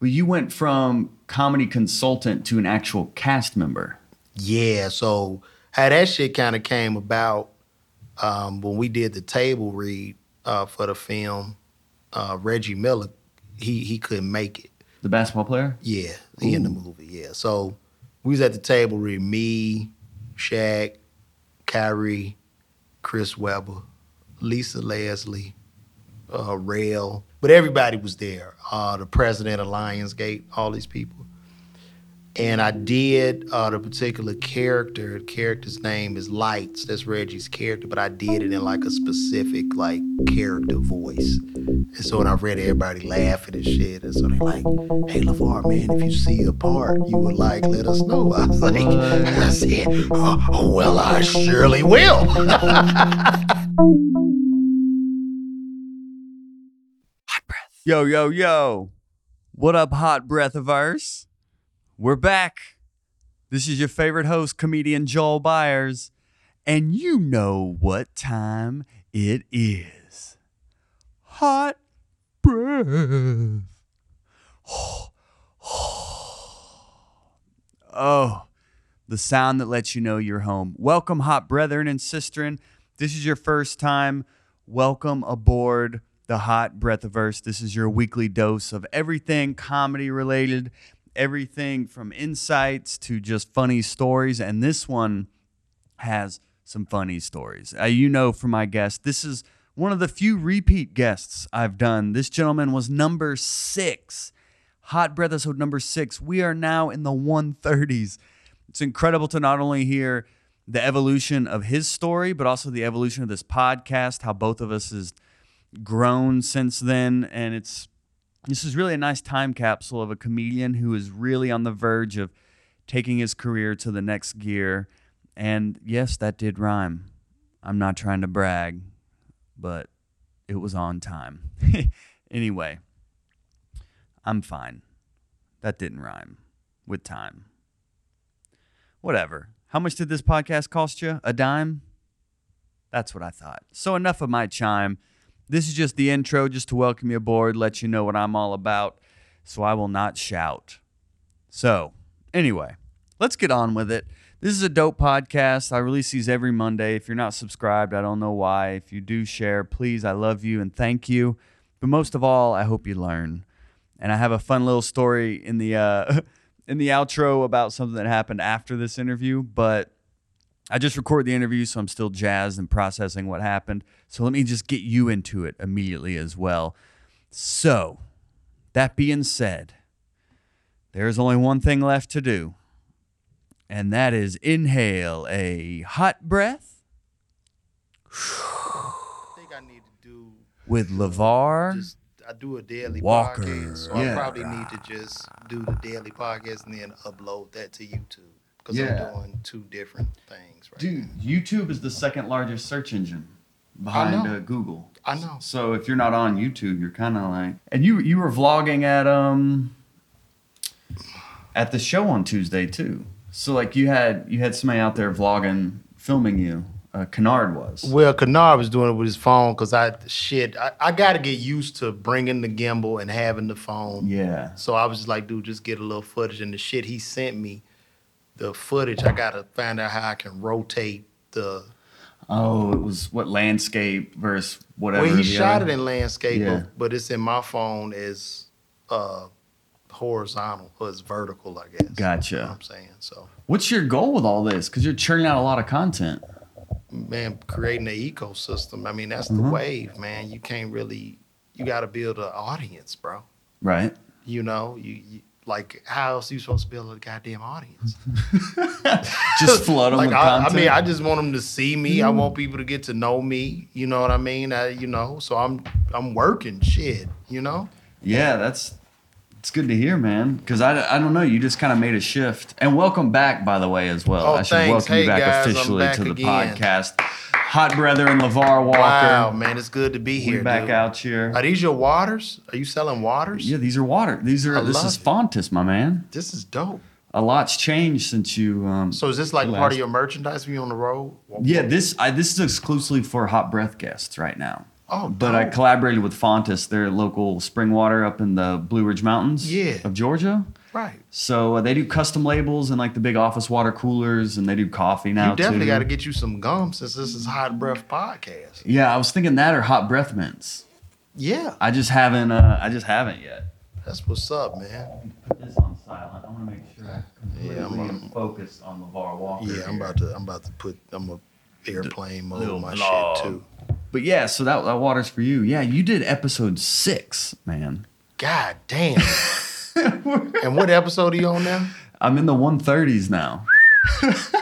But you went from comedy consultant to an actual cast member. Yeah, so how that shit kind of came about um, when we did the table read uh, for the film. Uh, Reggie Miller, he he couldn't make it. The basketball player? Yeah, he in the movie. Yeah, so we was at the table read. Me, Shaq, Kyrie, Chris Webber, Lisa Leslie, uh, Rel, but everybody was there. Uh, the president of Lionsgate, all these people. And I did uh, the particular character. The character's name is Lights. That's Reggie's character, but I did it in like a specific like character voice. And so when I read it, everybody laughing and shit. And so they're like, "Hey, Lavar, man, if you see a part you would like, let us know." I was like, "I said, oh, well, I surely will." Yo, yo, yo. What up, hot breath of ours? We're back. This is your favorite host, comedian Joel Byers, and you know what time it is. Hot breath. Oh, the sound that lets you know you're home. Welcome, hot brethren and sistren. This is your first time. Welcome aboard the Hot breath of verse. This is your weekly dose of everything comedy related, everything from insights to just funny stories. And this one has some funny stories. Uh, you know, from my guest, this is one of the few repeat guests I've done. This gentleman was number six. Hot Breath episode number six. We are now in the 130s. It's incredible to not only hear the evolution of his story, but also the evolution of this podcast, how both of us has grown since then. And it's this is really a nice time capsule of a comedian who is really on the verge of taking his career to the next gear. And yes, that did rhyme. I'm not trying to brag, but it was on time. anyway, I'm fine. That didn't rhyme with time. Whatever. How much did this podcast cost you? A dime? That's what I thought. So, enough of my chime. This is just the intro, just to welcome you aboard, let you know what I'm all about. So, I will not shout. So, anyway, let's get on with it. This is a dope podcast. I release these every Monday. If you're not subscribed, I don't know why. If you do share, please, I love you and thank you. But most of all, I hope you learn. And I have a fun little story in the uh, in the outro about something that happened after this interview. But I just recorded the interview, so I'm still jazzed and processing what happened. So let me just get you into it immediately as well. So, that being said, there's only one thing left to do, and that is inhale a hot breath I think I need to do with Lavar. just I do a daily Walker, podcast, so yeah. I probably need to just do the daily podcast and then upload that to YouTube because Yeah. I'm doing two different things right Dude, YouTube is the second largest search engine behind uh, Google. I know. So if you're not on YouTube, you're kind of like, and you you were vlogging at um at the show on Tuesday too. So like you had you had somebody out there vlogging, filming you. Uh, Kennard was. Well, Kennard was doing it with his phone because I shit. I, I got to get used to bringing the gimbal and having the phone. Yeah. So I was just like, dude, just get a little footage. And the shit he sent me, the footage, I gotta find out how I can rotate the. Oh, it was what landscape versus whatever. well, he shot other- it in landscape, Yeah. but, but it's in my phone as uh, horizontal or it's vertical, I guess. Gotcha. You know what I'm saying so. What's your goal with all this? Because you're churning out a lot of content. man, creating an ecosystem. I mean, that's Mm-hmm. the wave, man. You can't really, you got to build an audience, bro. Right. You know, you, you like how else are you supposed to build a goddamn audience? Just flood them like with I, I mean, I just want them to see me. I mm. want people to get to know me. You know what I mean? I, you know, so I'm I'm working shit. You know, Yeah, that's it's good to hear, man. Because I, I don't know, you just kind of made a shift. And welcome back, by the way, as well. Oh, I should thanks. welcome Hey, you back guys, officially back to the again. podcast. Hot brother and Lavar Walker. wow, man, it's good to be we here. back dude. out here. Are these your waters? Are you selling waters? Yeah, these are water. These are I this is it. Fontis, my man. This is dope. A lot's changed since you. Um, So is this like Last- part of your merchandise when you're on the road? yeah, this I, this is exclusively for hot breath guests right now. Oh, but I collaborated with Fontis, their local spring water up in the Blue Ridge Mountains Yeah. of Georgia. Right. So uh, they do custom labels and like the big office water coolers, and they do coffee now You definitely got to get you some gum since this is Hot Breath Podcast. yeah, I was thinking that or hot breath mints. Yeah, I just haven't. Uh, I just haven't yet. that's what's up, man. Put this on silent. I want to make sure I'm Yeah, I'm completely focused on Lavar Walker. Yeah, I'm about to. I'm about to put. I'm a airplane mode little my vlog. shit too. But yeah, so that, that water's for you. Yeah, you did episode six, man. God damn. and what episode are you on now? I'm in the 130s now.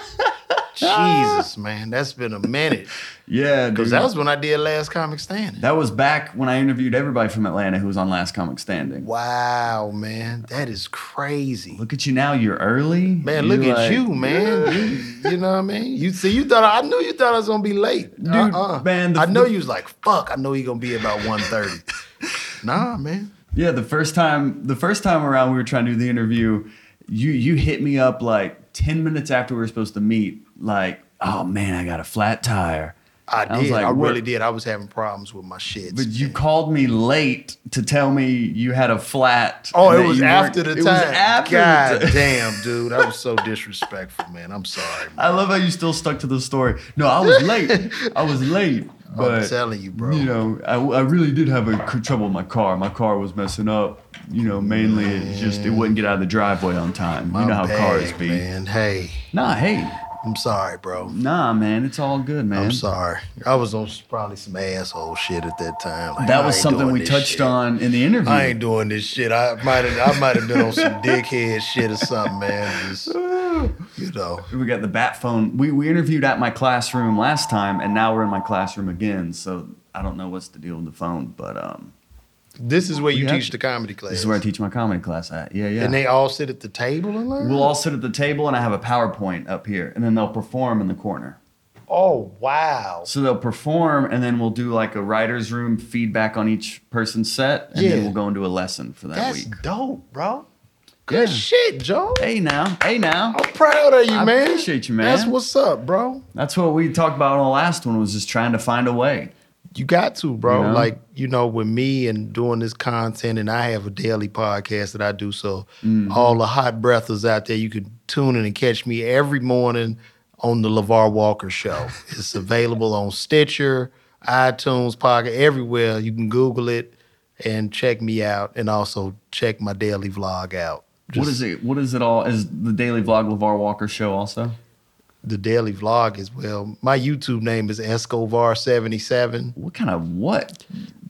Jesus, man, that's been a minute. Yeah, Because that was when I did Last Comic Standing. That was back when I interviewed everybody from Atlanta who was on Last Comic Standing. Wow, man, that is crazy. Look at you now. You're early. Man, You're look at you, man. You, you know what I mean? You see, you thought I knew you thought I was gonna be late, Dude, Uh-uh. man, the- I know you was like, fuck. I know he gonna be about 1.30. nah, man. Yeah, the first time the first time around we were trying to do the interview, you you hit me up like 10 minutes after we were supposed to meet, like, oh man, I got a flat tire. I I was did. like, I really did. I was having problems with my shit. But you called me late to tell me you had a flat. Oh, it was after the it time. was after God damn, dude. That was so disrespectful, man. I'm sorry. Man. I love how you still stuck to the story. No, I was late. I was late. But, I'm telling you, bro. You know, I, I really did have a c- trouble with my car. My car was messing up. You know, mainly it just it wouldn't get out of the driveway on time. My you know how cars be. man. Hey, Nah, hey, I'm sorry, bro. nah, man, it's all good, man. I'm sorry. I was on probably some asshole shit at that time. Like, That was something we touched shit. on in the interview. I ain't doing this shit. I might have. I might have been on some dickhead shit or something, man. Just, you know. we got the bat phone. We we interviewed at my classroom last time, and now we're in my classroom again. So I don't know what's the deal with the phone, but um, This is where you Yeah. teach the comedy class. this is where I teach my comedy class at. Yeah, yeah. And they all sit at the table and learn. We'll all sit at the table, and I have a PowerPoint up here, and then they'll perform in the corner. oh wow. So they'll perform, and then we'll do like a writer's room feedback on each person's set, and Yeah. then we'll go into a lesson for that That's week. dope, bro. Good Yeah. shit, Joe. Hey now, hey now. I'm proud of you, I man. appreciate you, man. That's what's up, bro. That's what we talked about on the last one was just trying to find a way. You got to, bro. You know? Like, you know, with me and doing this content, and I have a daily podcast that I do. So, Mm-hmm. all the hot breathers out there, you can tune in and catch me every morning on the Lavar Walker Show. It's available on Stitcher, iTunes, Pocket, everywhere. You can Google it and check me out, and also check my daily vlog out. What is it? What is it all? Is the daily vlog Lavar Walker show also? The daily vlog as well. My YouTube name is Escobar77. What kind of what?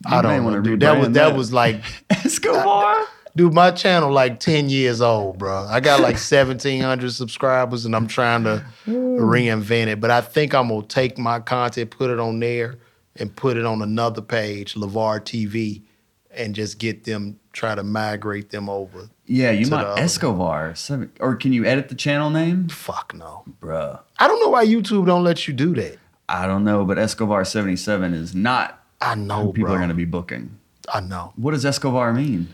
I You may don't wanna do. That was rebrand that was like Escobar. Dude, my channel like 10 years old, bro. I got like 1,700 subscribers and I'm trying to reinvent it. But I think I'm going to take my content, put it on there, and put it on another page, Lavar TV, and just get them, try to migrate them over. Yeah, you the. Escobar. Seven- Or can you edit the channel name, Fuck no. bruh? I don't know why YouTube don't let you do that. I don't know, but Escobar seventy seven is not I know, who people bro. are going to be booking. I know. What does Escobar mean?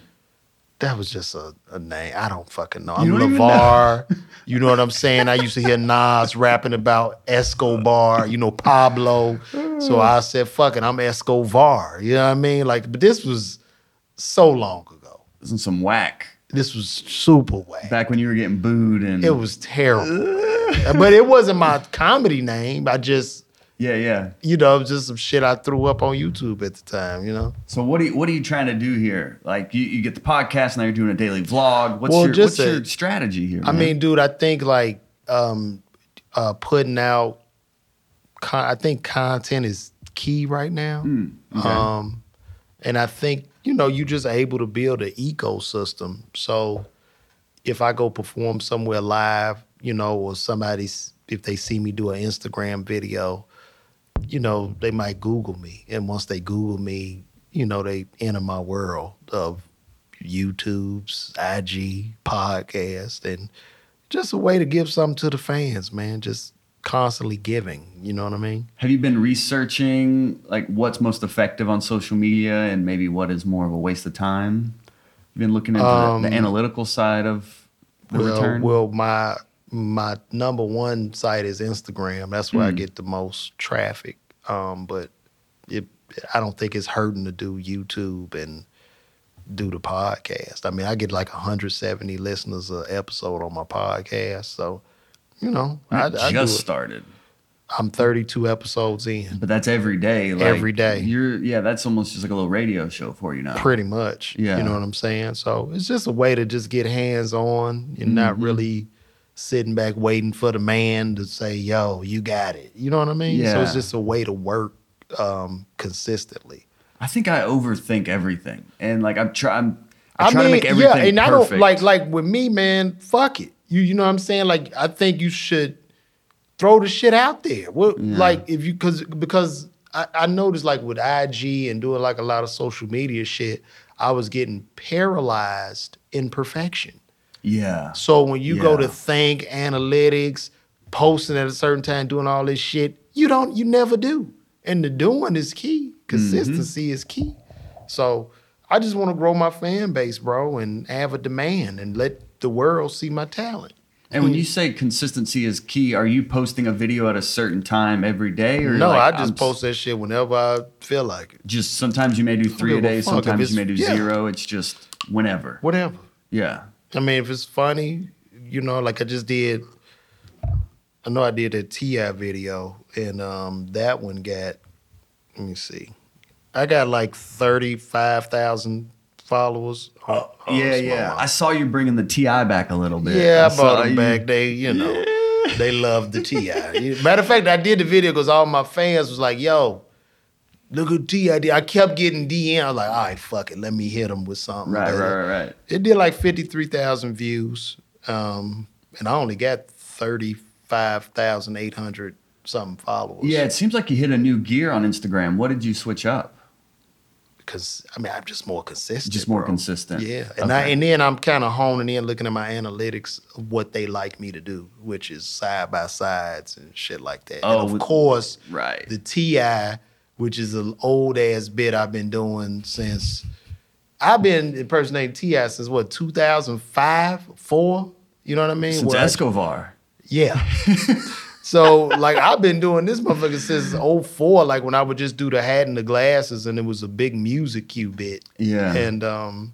That was just a, a name. I don't fucking know. I'm Lavar. You know what I'm saying? I used to hear Nas rapping about Escobar, you know, Pablo. So mm. I said, fuck it, I'm Escobar. You know what I mean? Like, but this was so long ago. Isn't some whack This was super whack. back when you were getting booed and It was terrible. but it wasn't my comedy name. I just, yeah, yeah. you know, just some shit I threw up on YouTube at the time, you know? So what are you, what are you trying to do here? Like you, you get the podcast now you're doing a daily vlog. What's Well, your what's a- your strategy here? I man? mean, dude, I think like um, uh, putting out. Con- I think content is key right now, Hmm, okay. um, and I think you know you just able to build an ecosystem. So if I go perform somewhere live, you know, or somebody's if they see me do an Instagram video, you know, they might Google me, and once they Google me, you know, they enter my world of YouTube's, IG, podcast, and just a way to give something to the fans, man. Just constantly giving. You know what I mean? Have you been researching like what's most effective on social media and maybe what is more of a waste of time? You've been looking into the, the Um, analytical side of the well, return. well, my my number one site is Instagram. That's where I Mm. get the most traffic. Um, but it I don't think it's hurting to do YouTube and do the podcast. I mean, I get like 170 listeners an episode on my podcast, so you know, I, I just started, I'm 32 episodes in, but that's every day. Like, Every day. You're yeah, that's almost just like a little radio show for you now. pretty much. Yeah. you know what I'm saying. So it's just a way to just get hands on and not Mhm. really sitting back waiting for the man to say, "Yo, you got it." You know what I mean? Yeah. So Yeah. it's just a way to work um, consistently. I think I overthink everything, and like I'm trying. I I try to make everything yeah, and I perfect. don't like like with me, man. Fuck it. You you know what I'm saying? Like I think you should throw the shit out there. What Yeah. like if you because because I, I noticed like with IG and doing like a lot of social media shit, I was getting paralyzed in perfection. yeah, So when you go to think analytics, posting at a certain time, doing all this shit, you don't, you never do. And the doing is key. Mm-hmm. Consistency is key. So I just want to grow my fan base, bro, and have a demand and let the world see my talent. and when you say consistency is key, are you posting a video at a certain time every day, or No, like, I just I'm post that shit whenever I feel like it. Just sometimes you may do three a day, sometimes you may do yeah. zero. It's just whenever. Whatever. Yeah. I mean, if it's funny, you know, like I just did. I know I did a Ti video, and um, that one got. Let me see. I got like thirty five thousand followers. on- on Oh, yeah, yeah. I saw you bringing the TI back a little bit. yeah, I, saw bought them you- back. They, you know, they love the Ti. Matter of fact, I did the video because all my fans was like, "Yo, look at Ti." did." I kept getting DM. I was like, "All right, fuck it, let me hit them with something." Right, right, right, right. It did like 53,000 views. Um, and I only got 35,800 something followers. Yeah, it seems like you hit a new gear on Instagram. What did you switch up? Because, I mean, I'm just more consistent. Just more bro. consistent. Yeah. And, I, and then I'm kind of honing in, looking at my analytics of what they like me to do, which is side by sides and shit like that. Oh, and of with- course, Right. the TI, which is an old ass bit I've been doing since I've been impersonating Ti since what 2005, four. You know what I mean? Since Where I- Escobar. yeah. so like I've been doing this motherfucker since 04, like when I would just do the hat and the glasses, and it was a big music cue bit. Yeah. And um,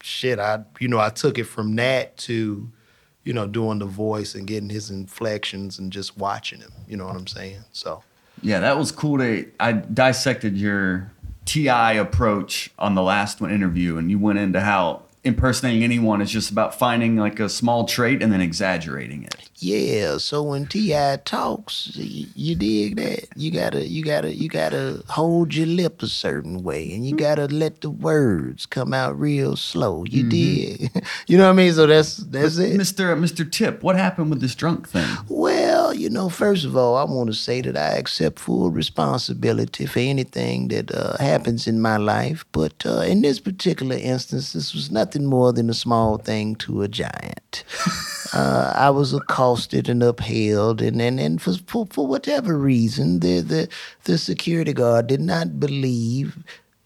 shit, I you know I took it from that to, you know, doing the voice and getting his inflections and just watching him. You know what I'm saying? So. Yeah, that was cool to I dissected your TI approach on the last one interview and you went into how impersonating anyone is just about finding like a small trait and then exaggerating it. Yeah, so when Ti talks, y- you dig that. You gotta, you gotta, you gotta hold your lip a certain way, and you gotta let the words come out real slow. You dig? you know what I mean? So that's that's it. Mr. Mr. Tip, what happened with this drunk thing? Well, you know, first of all, I want to say that I accept full responsibility for anything that uh, happens in my life. But uh, in this particular instance, this was nothing more than a small thing to a giant. uh, I was and upheld, and and, and for, for for whatever reason, the the the security guard did not believe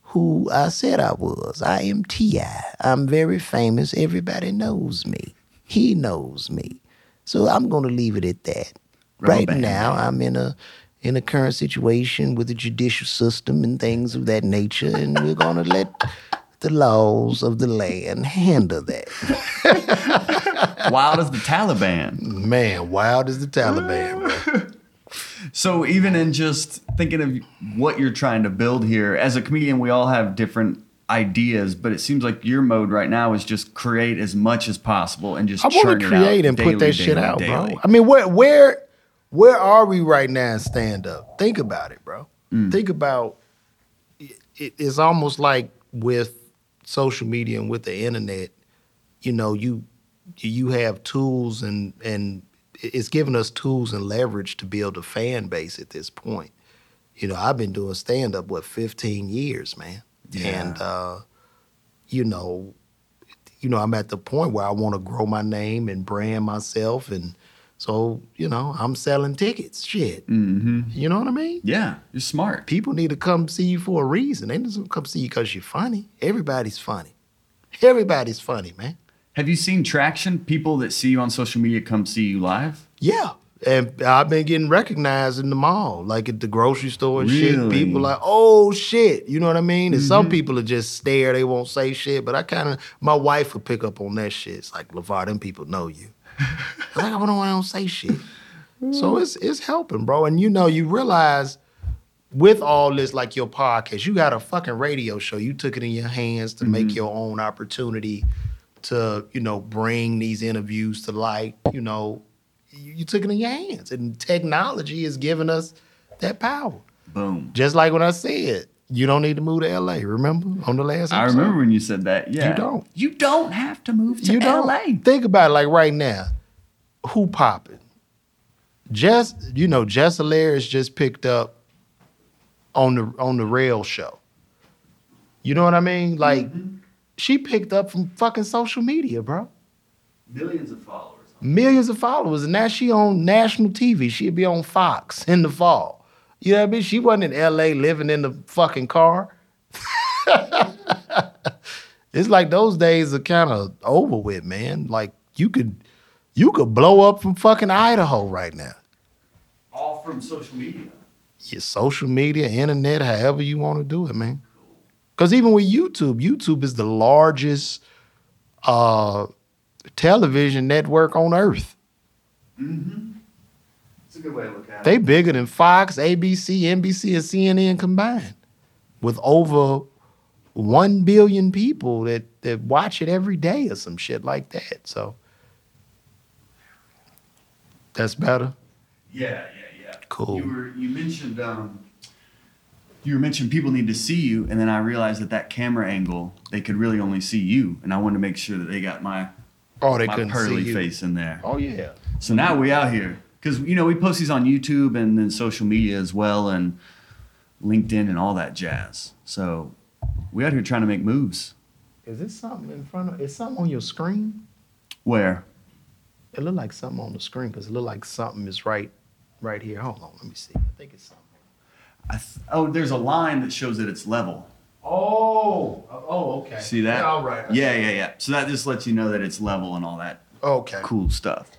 who I said I was. I am Ti. I'm very famous. Everybody knows me. He knows me. So I'm going to leave it at that. Rubber right band, now. I'm in a in a current situation with the judicial system and things of that nature, and we're going to let the laws of the land handle that. Wild as the Taliban. Man, wild as the Taliban. So even in just thinking of what you're trying to build here, as a comedian, we all have different ideas, but it seems like your mode right now is just create as much as possible and just I want to create and daily, put that shit out, daily. bro. I mean, where where where are we right now in stand up? Think about it, bro. Mm. Think about it, it's almost like with social media and with the internet, you know, you you have tools and and it's given us tools and leverage to build a fan base at this point. You know, I've been doing stand up what 15 years, man. Yeah. And uh, you know, you know, I'm at the point where I want to grow my name and brand myself and so, you know, I'm selling tickets. Shit. hmm You know what I mean? Yeah, you're smart. People need to come see you for a reason. They just come see you because you're funny. Everybody's funny. Everybody's funny, man. Have you seen traction? People that see you on social media come see you live? Yeah. And I've been getting recognized in the mall, like at the grocery store and shit. Really? People like, oh shit, you know what I mean? And Mm-hmm. some people are just stare, they won't say shit. But I kind of, my wife would pick up on that shit. It's like, Lavar, them people know you. Like, I don't want to say shit. So it's it's helping, bro. And you know, you realize with all this, like your podcast, you got a fucking radio show. You took it in your hands to make your own opportunity to, you know, bring these interviews to light. You know, you, you took it in your hands, and technology is giving us that power. Boom. Just like when I said, you don't need to move to LA. Remember on the last? Episode? I remember when you said that. Yeah. You don't. You don't have to move to you don't LA. think about it like right now. Who popping? Jess, you know, Jess Hilarious just picked up on the on the Rel show. You know what I mean? Like mm-hmm. She picked up from fucking social media, bro. Millions of followers. Millions of followers, and now she on national TV. She'd be on Fox in the fall. You know what I mean? She wasn't in L.A. living in the fucking car. it's like those days are kind of over with, man. Like you could, you could blow up from fucking Idaho right now. All from social media. Your social media, internet, however you want to do it, man. Because even with YouTube, YouTube is the largest uh, television network on earth. It's a good way to look at it. They bigger than Fox, ABC, NBC, and CNN combined, with over one billion people that that watch it every day or some shit like that. So that's better. Yeah, yeah, yeah. Cool. You were you mentioned um, you were mentioning people need to see you, and then I realized that that camera angle they could really only see you, and I wanted to make sure that they got my Oh, they my pearly face in there. Oh yeah. So now we out here because you know we post these on YouTube and then social media as well, and LinkedIn and all that jazz. So we out here trying to make moves. Is this something in front of? Is something on your screen? Where? It looked like something on the screen because it looked like something is right, right here. Hold on, let me see. I think it's th- oh, there's a line that shows that it's level. Oh, oh, oh okay. See that? Yeah, all right. Yeah, yeah, yeah. So that just lets you know that it's level and all that Okay. cool stuff.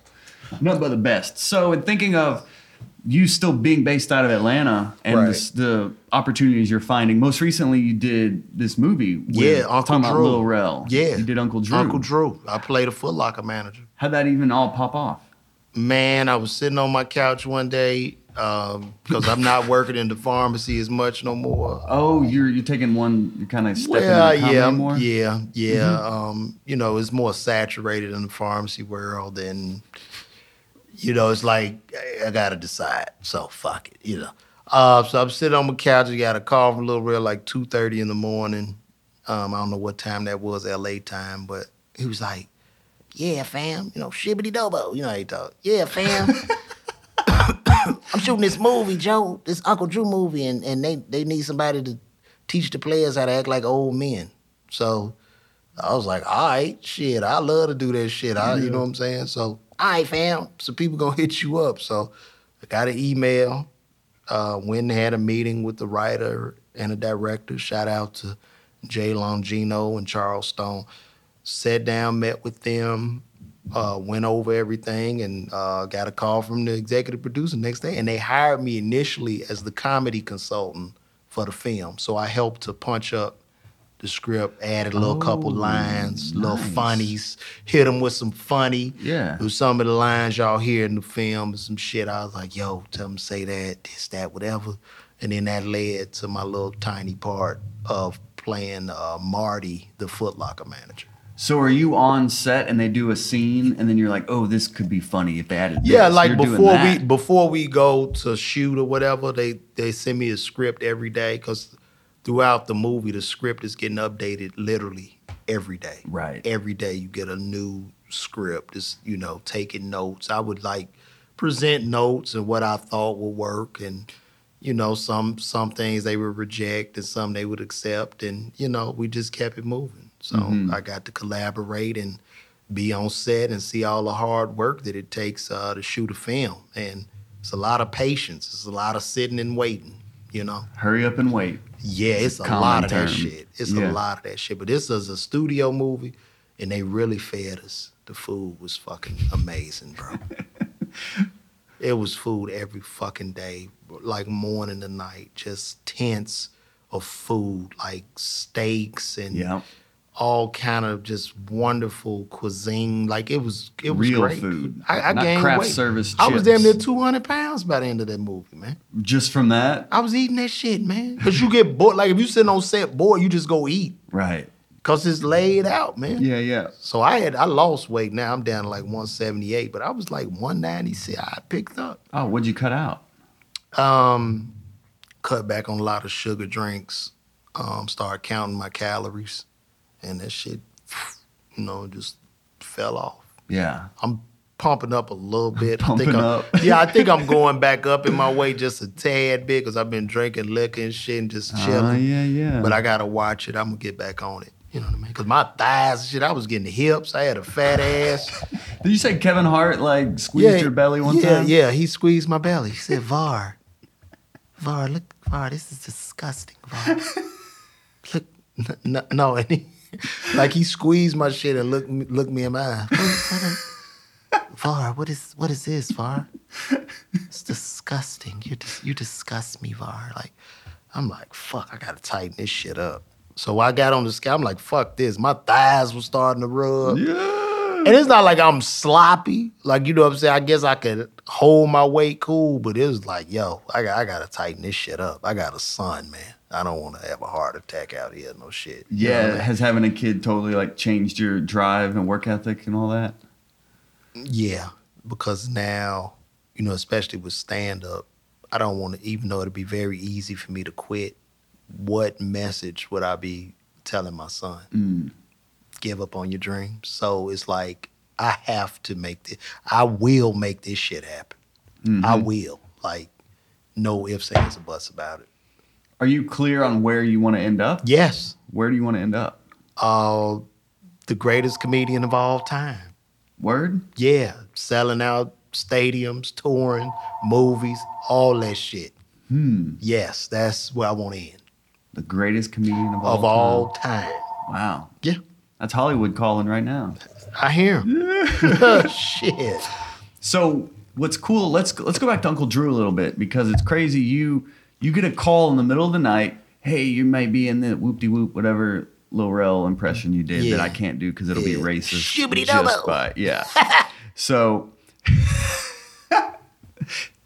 Nothing but the best. So, in thinking of you still being based out of Atlanta and Right. this, the opportunities you're finding, most recently you did this movie. With, Yeah, Uncle talking about Drew. Lil Rel. Yeah. you did Uncle Drew. Uncle Drew. I played a Foot Locker manager. How'd that even all pop off? Man, I was sitting on my couch one day because I'm not working in the pharmacy as much no more. Oh, you're you're taking one. You're kind of stepping Well, yeah, Mm-hmm. yeah, yeah. Um, you know, it's more saturated in the pharmacy world, and you know, it's like I- I gotta decide. So fuck it, you know. Uh, so I'm sitting on my couch. I got a call from Lil Rel like two thirty in the morning. Um, I don't know what time that was, L.A. time, but he was like, "Yeah, fam, you know, shibbity dobo, you know how he talk. Yeah, fam." I'm shooting this movie, Joe, this Uncle Drew movie, and, and they, they need somebody to teach the players how to act like old men. So I was like, all right, shit, I love to do that shit. I, You know what I'm saying? So, all right, fam. So people gonna hit you up. So I got an email, uh, went and had a meeting with the writer and the director. Shout out to Jay Longino and Charles Stone. Sat down, met with them, uh, went over everything, and uh, got a call from the executive producer next day. And they hired me initially as the comedy consultant for the film. So I helped to punch up the script, added a little couple Oh, lines, little funnies, hit them with some funny. Yeah. With some of the lines y'all hear in the film some shit. I was like, yo, tell them say that, this, that, whatever. And then that led to my little tiny part of playing uh, Marty, the Footlocker manager. So are you on set and they do a scene and then you're like, oh, this could be funny if they added Yeah, this. like You're before we before we go to shoot or whatever, they they send me a script every day because throughout the movie the script is getting updated literally every day. Right. Every day you get a new script. It's you know taking notes. I would like present notes and what I thought would work and you know some some things they would reject and some they would accept and you know we just kept it moving. So Mhm. I got to collaborate and be on set and see all the hard work that it takes uh, to shoot a film. And it's a lot of patience. It's a lot of sitting and waiting, you know? Hurry up and wait. Yeah, it's a common lot of term. that shit. It's Yeah. a lot of that shit. But this is a studio movie, and they really fed us. The food was fucking amazing, bro. It was food every fucking day, like morning to night, just tents of food, like steaks and Yeah. All kind of just wonderful cuisine. Like it was, it was Real great. food, I, I not gained craft weight. service I was chips. damn near two hundred pounds by the end of that movie, man. Just from that? I was eating that shit, man. Cause you get bored. Like if you sitting on set bored, you just go eat. Right. Cause it's laid out, man. Yeah, yeah. So I had I lost weight. Now I'm down to like 178, but I was like 196. I picked up. Oh, what'd you cut out? Um, cut back on a lot of sugar drinks. Um, started counting my calories, and that shit, you know, just fell off. Yeah. I'm pumping up a little bit. I Pumping think I'm, up. yeah, I think I'm going back up in my weight just a tad bit because I've been drinking liquor and shit and just ah, chilling. Oh, yeah, yeah. But I gotta watch it. I'm gonna get back on it. You know what I mean? Because my thighs, and shit, I was getting hips. I had a fat ass. Did you say Kevin Hart like squeezed your belly one yeah, time? Yeah, yeah, he squeezed my belly. He said, "Var, Var, look, Var, this is disgusting, Var. look, n- n- no, and he, like he squeezed my shit and looked me, looked me in my eye. What- what a- Var, what is what is this, Var? It's disgusting. You dis- you disgust me, Var. Like, I'm like, fuck, I gotta tighten this shit up. So I got on the scale. I'm like, fuck this. My thighs were starting to rub. Yeah. And it's not like I'm sloppy. Like, you know what I'm saying? I guess I could hold my weight cool, but it was like, yo, I got I gotta tighten this shit up. I got a son, man. I don't wanna have a heart attack out here, no shit. You know Yeah. I mean? Has having a kid totally like changed your drive and work ethic and all that? Yeah. Because now, you know, especially with stand up, I don't want to even though it'd be very easy for me to quit, what message would I be telling my son? Mm. give up on your dreams. So it's like I have to make this. I will make this shit happen. I Mhm. will. Like no ifs, ands, or buts about it. Are you clear on where you want to end up? Yes. Where do you want to end up? Uh, the greatest comedian of all time. Word? Yeah, selling out stadiums, touring, movies, all that shit. Hmm. Yes, that's where I want to end. The greatest comedian of all Of all time. time. Wow. Yeah. That's Hollywood calling right now. I hear him. shit. So what's cool? Let's let's go back to Uncle Drew a little bit because it's crazy. You you get a call in the middle of the night. Hey, you might be in the whoop de whoop whatever Lil Rel impression you did that I can't do because it'll Yeah. be racist. Shooby-double. just by yeah. so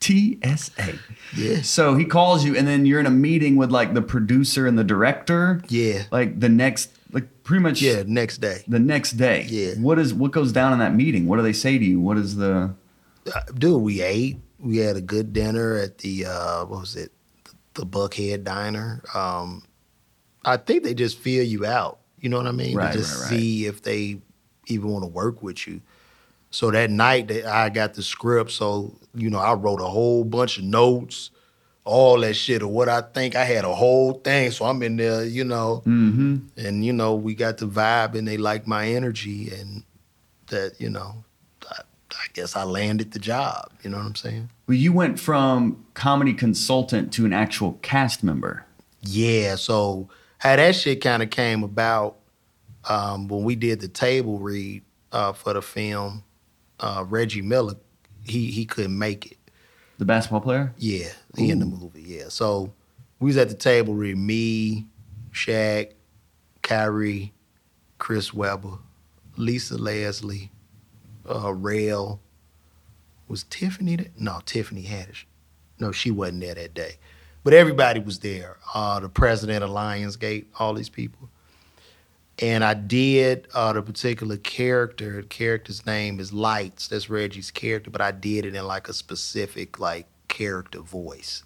TSA. Yeah. So he calls you, and then you're in a meeting with like the producer and the director. Yeah. Like the next, like pretty much. Yeah, next day. The next day. Yeah. What is what goes down in that meeting? What do they say to you? What is the Uh, dude, we ate. We had a good dinner at the uh, what was it, the Buckhead Diner. Um, I think they just feel you out. You know what I mean? Right, to just right, right. see if they even want to work with you. So that night, that I got the script. So you know, I wrote a whole bunch of notes, all that shit of what I think. I had a whole thing. So I'm in there, you know, mm-hmm. and you know, we got the vibe, and they liked my energy, and that you know, I, guess I landed the job. You know what I'm saying? Well, you went from comedy consultant to an actual cast member. Yeah, so how that shit kind of came about um, when we did the table read uh, for the film. Uh, Reggie Miller, he he couldn't make it. The basketball player? Yeah, he in the movie. Yeah, so we was at the table read me, Shaq, Kyrie, Chris Webber, Lisa Leslie, uh, Rel. Was Tiffany there? No, Tiffany Haddish. No, she wasn't there that day. But everybody was there. Uh, the president of Lionsgate, all these people. And I did uh, the particular character. The character's name is Lights. That's Reggie's character, but I did it in like a specific like character voice.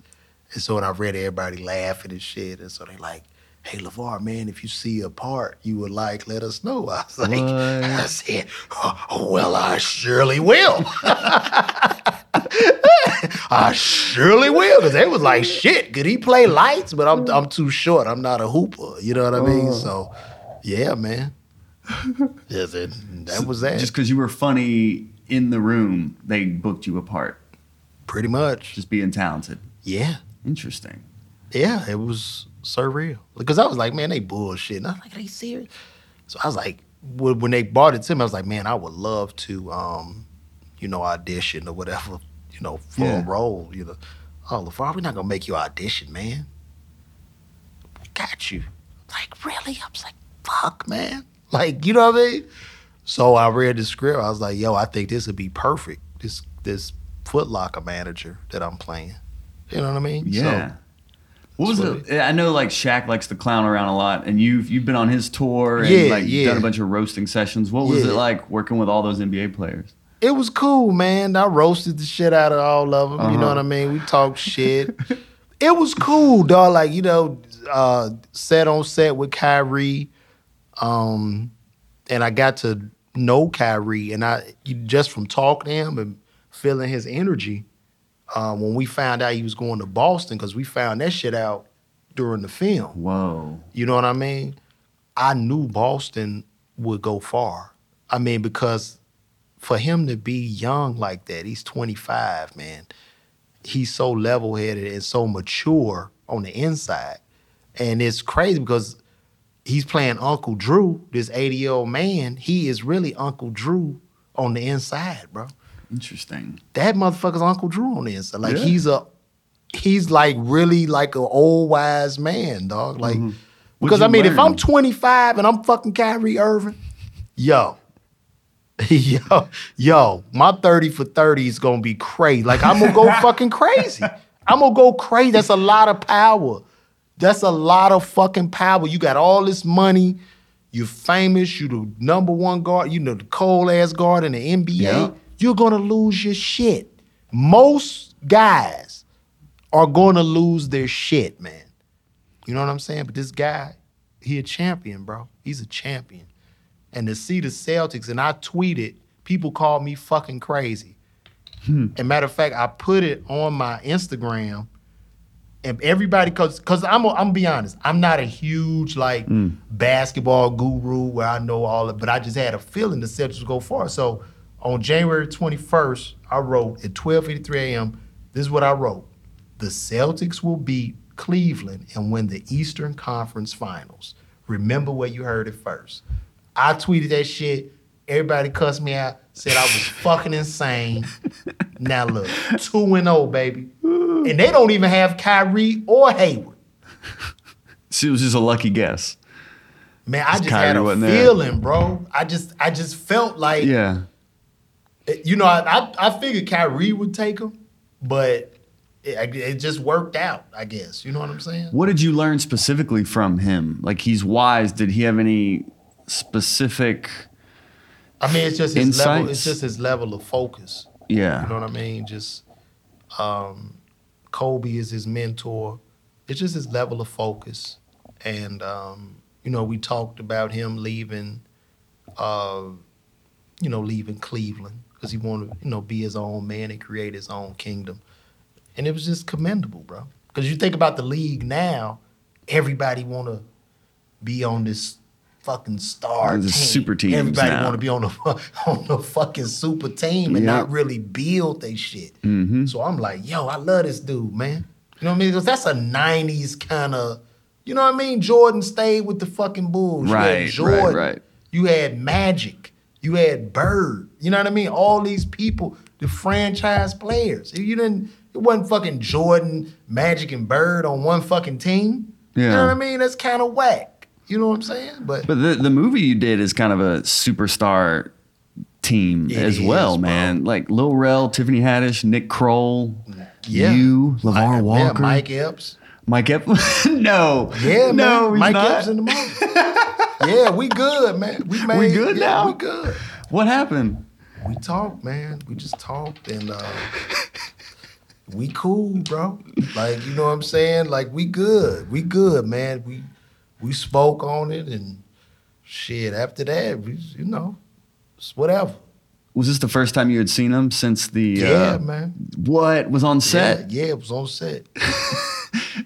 And so when I read everybody laughing and shit. And so they like, hey, Lavar, man, if you see a part you would like, let us know. I was like, What? I said, oh, well, I surely will. I surely will. Because they was like, shit, could he play lights? But I'm, I'm too short. I'm not a hooper. You know what I mean? Oh. So, yeah, man. Yes, it, that was that. Just because you were funny in the room, they booked you apart. Pretty much. Just being talented. Yeah. Interesting. Yeah, it was surreal. Because I was like, man, they bullshit. And I was like, are they serious? So I was like, when they brought it to me, I was like, man, I would love to, um, you know, audition or whatever, you know, for Yeah. a role. You know, oh Lavar, we're not gonna make you audition, man. Got you. Like really? I was like, fuck, man. Like you know what I mean? So I read the script. I was like, yo, I think this would be perfect. This this Foot Locker manager that I'm playing. You know what I mean? Yeah. So, what was it? I know like Shaq likes to clown around a lot, and you've you've been on his tour and Yeah, like yeah. done a bunch of roasting sessions. What was Yeah. it like working with all those NBA players? it was cool, man. I roasted the shit out of all of them. You know Uh-huh. what I mean? We talked shit. it was cool, dog. Like you know, uh, set on set with Kyrie, um, and I got to know Kyrie, and I just from talking to him and feeling his energy. Um, when we found out he was going to Boston, because we found that shit out during the film. Whoa. You know what I mean? I knew Boston would go far. I mean, because for him to be young like that, he's 25, man. He's so level headed and so mature on the inside. And it's crazy because he's playing Uncle Drew, this 80 year old man. He is really Uncle Drew on the inside, bro. Interesting. That motherfucker's Uncle Drew on the inside. Like Yeah. he's a he's like really like an old wise man, dog. Like mm-hmm. What'd because I mean, if? I'm 25 and I'm fucking Kyrie Irving, yo, yo, yo, my 30 for 30 is gonna be crazy. Like I'm gonna go fucking crazy. I'm gonna go crazy. That's a lot of power. That's a lot of fucking power. You got all this money. You're famous. You the number one guard. You know the cold ass guard in the NBA. Yeah. You're gonna lose your shit. Most guys are gonna lose their shit, man. You know what I'm saying? But this guy, he a champion, bro. He's a champion. And to see the Celtics, and I tweeted, people called me fucking crazy. Hmm. And matter of fact, I put it on my Instagram, and everybody, cause, cause I'm, I'm gonna be honest, I'm not a huge like hmm. basketball guru where I know all of, but I just had a feeling the Celtics would go far. So on January 21st, I wrote at 12:53 a.m. This is what I wrote: The Celtics will beat Cleveland and win the Eastern Conference Finals. Remember where you heard it first. I tweeted that shit. Everybody cussed me out, said I was fucking insane. Now look, 2 and 0, baby. And they don't even have Kyrie or Hayward. It was just a lucky guess. Man, I Just just had a wasn't there. feeling, bro. I just I just felt like Yeah. You know, I, I I figured Kyrie would take him, but it, it just worked out, I guess. You know what I'm saying? What did you learn specifically from him? Like he's wise. Did he have any specific? I mean, it's just his level. Insights? It's just his level of focus. Yeah. You know what I mean? Just um, Kobe is his mentor. It's just his level of focus, and um, you know, we talked about him leaving, uh, you know, leaving Cleveland because he wanted to, you know, be his own man and create his own kingdom, and it was just commendable, bro. Because you think about the league now, everybody want to be on this fucking star There's team. super teams Everybody want to be on the on the fucking super team and not really build they shit. Mm-hmm. So I'm like, yo, I love this dude, man. You know what I mean? Because that's a '90s kind of, you know what I mean? Jordan stayed with the fucking Bulls. Right, had right, Jordan. right. You had Magic. You had Bird. You know what I mean? All these people, the franchise players. You didn't. It wasn't fucking Jordan, Magic, and Bird on one fucking team. You Yeah. know what I mean? That's kind of whack. You know what I'm saying? But But the the movie you did is kind of a superstar team It as is, well, bro. man. Like Lil Rel, Tiffany Haddish, Nick Kroll, Yeah. you, Lavar yeah, Walker, Mike Epps. Mike Epps? no, Yeah, no, man. Mike not. Epps in the movie. yeah, we good, man. We made, We good yeah, now? We good. What happened? We talked, man. We just talked and uh we cool, bro. Like, you know what I'm saying? Like we good. We good, man. We we spoke on it and shit. After that, we you know, it's whatever. Was this the first time you had seen him since the? Yeah, uh, man. What was on set? Yeah, yeah, it was on set.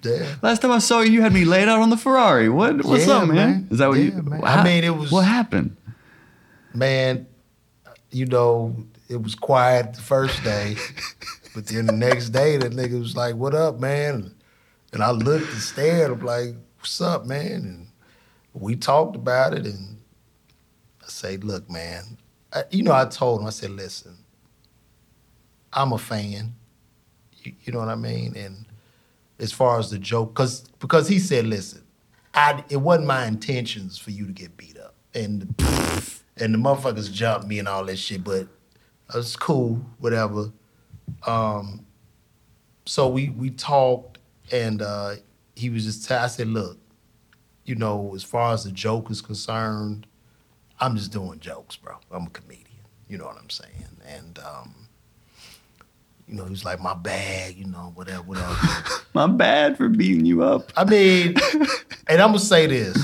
yeah. Last time I saw you, you had me laid out on the Ferrari. What? What's Yeah, up, man? man. Is that what Yeah, you? man. how- I mean, it was- What happened? man, you know, it was quiet the first day, but then the next day, the nigga was like, "What up, man?" And I looked and stared. I'm like, "What's up, man?" And we talked about it, and I say, "Look, man, I, you know, I told him, I said, listen, I'm a fan. You, you know what I mean? And as far as the joke, because because he said, listen, I it wasn't my intentions for you to get beat up, and and the motherfuckers jumped me and all that shit, but it's cool, whatever. Um, so we we talked, and uh, he was just. T- I said, look, you know, as far as the joke is concerned, I'm just doing jokes, bro. I'm a comedian. You know what I'm saying? And um, you know, he was like, my bad, you know, whatever, whatever. My bad for beating you up. I mean, and I'm gonna say this,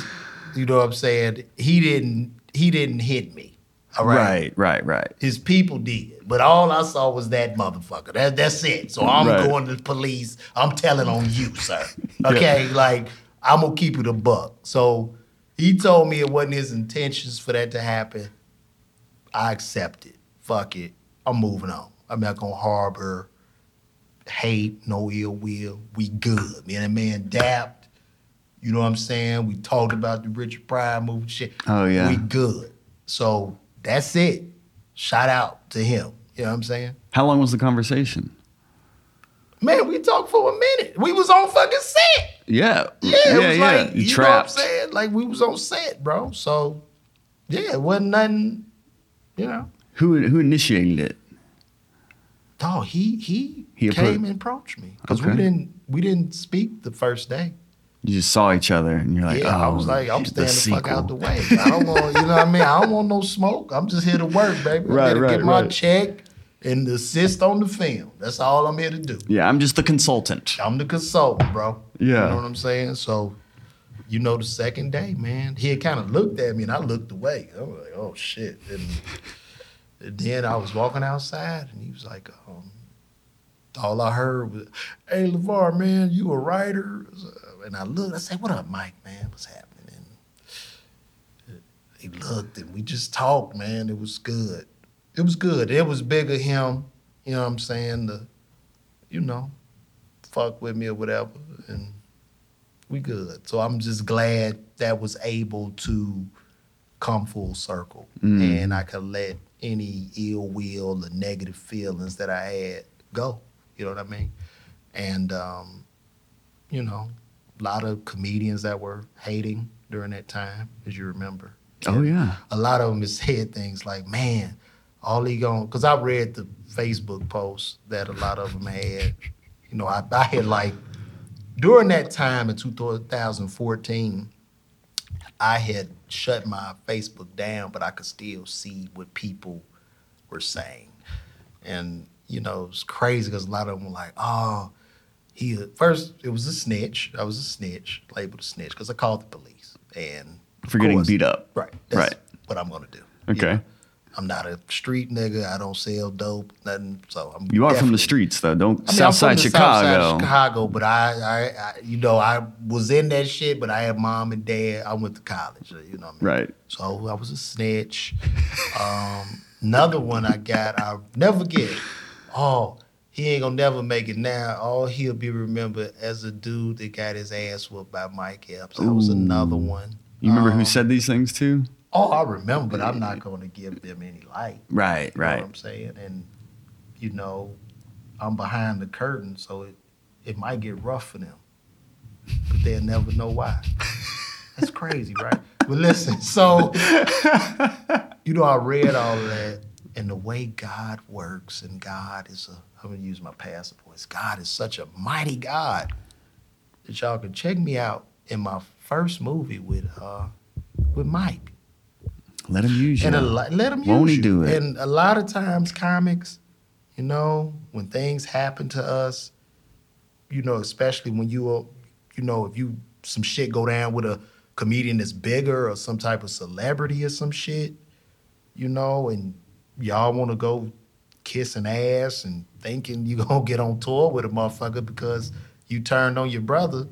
you know what I'm saying? He didn't he didn't hit me. All right. Right, right, right. His people did. But all I saw was that motherfucker. That, that's it. So I'm Right. going to the police. I'm telling on you, sir. Okay? Like, I'm going to keep it a buck. So he told me it wasn't his intentions for that to happen. I accept it. Fuck it. I'm moving on. I'm not to harbor hate, no ill will. We good. man. and that man dapped. You know what I'm saying? We talked about the Richard Pryor movie shit. Oh, yeah. We good. So that's it. Shout out to him. You know what I'm saying? How long was the conversation? Man, we talked for a minute. We was on fucking set. Yeah. Yeah, it yeah, was yeah. like, you you trapped. know what I'm saying? Like we was on set, bro. So yeah, it wasn't nothing, you know. Who who initiated it? Oh, he he, He came and approached me. Because Okay. we didn't we didn't speak the first day. You just saw each other and you're like, yeah, oh, I was oh, like, I'm the staying the, fuck out the way. I don't want, you know what I mean? I don't want no smoke. I'm just here to work, baby. I'm Right, to right, get my right. check and assist on the film. That's all I'm here to do. Yeah, I'm just the consultant. I'm the consultant, bro. Yeah. You know what I'm saying? So, you know, the second day, man, he had kind of looked at me and I looked away. I was like, oh shit. And then I was walking outside and he was like, um, all I heard was, hey, Lavar, man, you a writer? And I looked, I said, what up, Mike, man? What's happening? And he looked and we just talked, man. It was good. It was good. It was big of him, you know what I'm saying? The, you know, fuck with me or whatever, and we good. So I'm just glad that was able to come full circle, Mm. and I could let any ill will or negative feelings that I had go. You know what I mean? And um, you know, a lot of comedians that were hating during that time, as you remember. Oh yeah. A lot of them has said things like, "Man, all he going," because I read the Facebook posts that a lot of them had. You know, I, I had like during that time in 2014, I had shut my Facebook down, but I could still see what people were saying. And, you know, it's crazy because a lot of them were like, oh, he, first, it was a snitch. I was a snitch, labeled a snitch, because I called the police. And For getting course- beat up. Right. That's Right. what I'm going to do. Okay. know? I'm not a street nigga. I don't sell dope, nothing. So I'm You are from the streets though. Don't I mean, from the Chicago. South side Chicago, but I, I, I, you know, I was in that shit, but I had mom and dad. I went to college, you know what I mean? Right. So I was a snitch. Um, another one I got, I'll never forget. Oh, he ain't gonna never make it now. Oh, he'll be remembered as a dude that got his ass whooped by Mike Epps. That was another one. You remember who Um, said these things too? Oh, I remember, but I'm not gonna give them any light. Right, You know right. what I'm saying? And you know, I'm behind the curtain, so it it might get rough for them. But they'll never know why. That's crazy, right? But listen, so you know, I read all of that and the way God works, and God is a I'm gonna use my passport. God is such a mighty God that y'all can check me out in my first movie with uh with Mike. Let him use you. And a lot, let him use Won't he you. do it? And a lot of times, comics, you know, when things happen to us, you know, especially when you, are, you know, if you some shit go down with a comedian that's bigger or some type of celebrity or some shit, you know, and y'all want to go kissing ass and thinking you gonna get on tour with a motherfucker because you turned on your brother.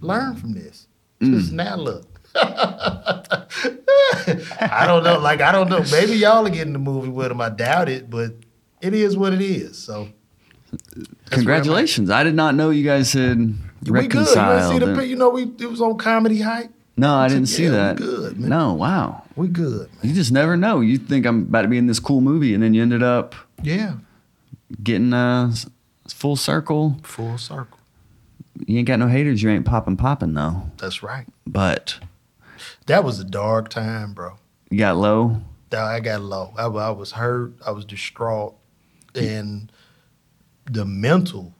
Learn from this. Mm. Just now look. I don't know. Like I don't know. Maybe y'all are getting the movie with him. I doubt it, but it is what it is. So. Congratulations. I did not know you guys had We good. You reconciled. see the You know, we it was on Comedy Hype. no, I didn't see Yeah, that. good, man. No, wow. We good, man. You just never know. You think I'm about to be in this cool movie, and then you ended up Yeah. getting uh, full circle. Full circle. You ain't got no haters. You ain't popping, popping though. That's right. But That was a dark time, bro. you got low. I got low. I, I was hurt. I was distraught, and the mental,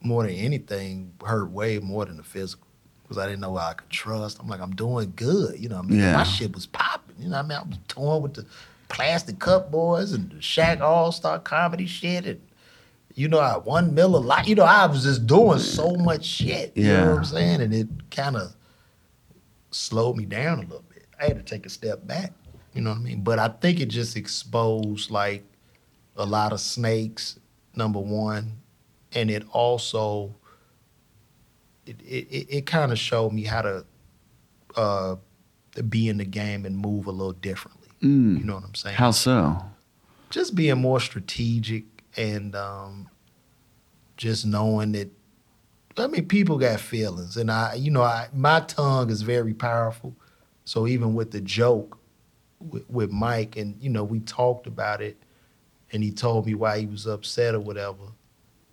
more than anything, hurt way more than the physical because I didn't know I could trust. I'm like, I'm doing good, you know. What I mean, Yeah. my shit was popping. You know, what I mean, I was torn with the Plastic Cup Boyz and the Shaq All Star comedy shit, and you know, I one mill a lot. You know, I was just doing so much shit. You know what I'm saying? And it kind of slowed me down a little bit. I had to take a step back. You know what I mean? But I think it just exposed like a lot of snakes, number one. And it also it it, it, kind of showed me how to uh be in the game and move a little differently. Mm. You know what I'm saying? How so? just being more strategic and um, just knowing that I mean people got feelings and I you know I my tongue is very powerful so even with the joke with, with Mike and you know we talked about it and he told me why he was upset or whatever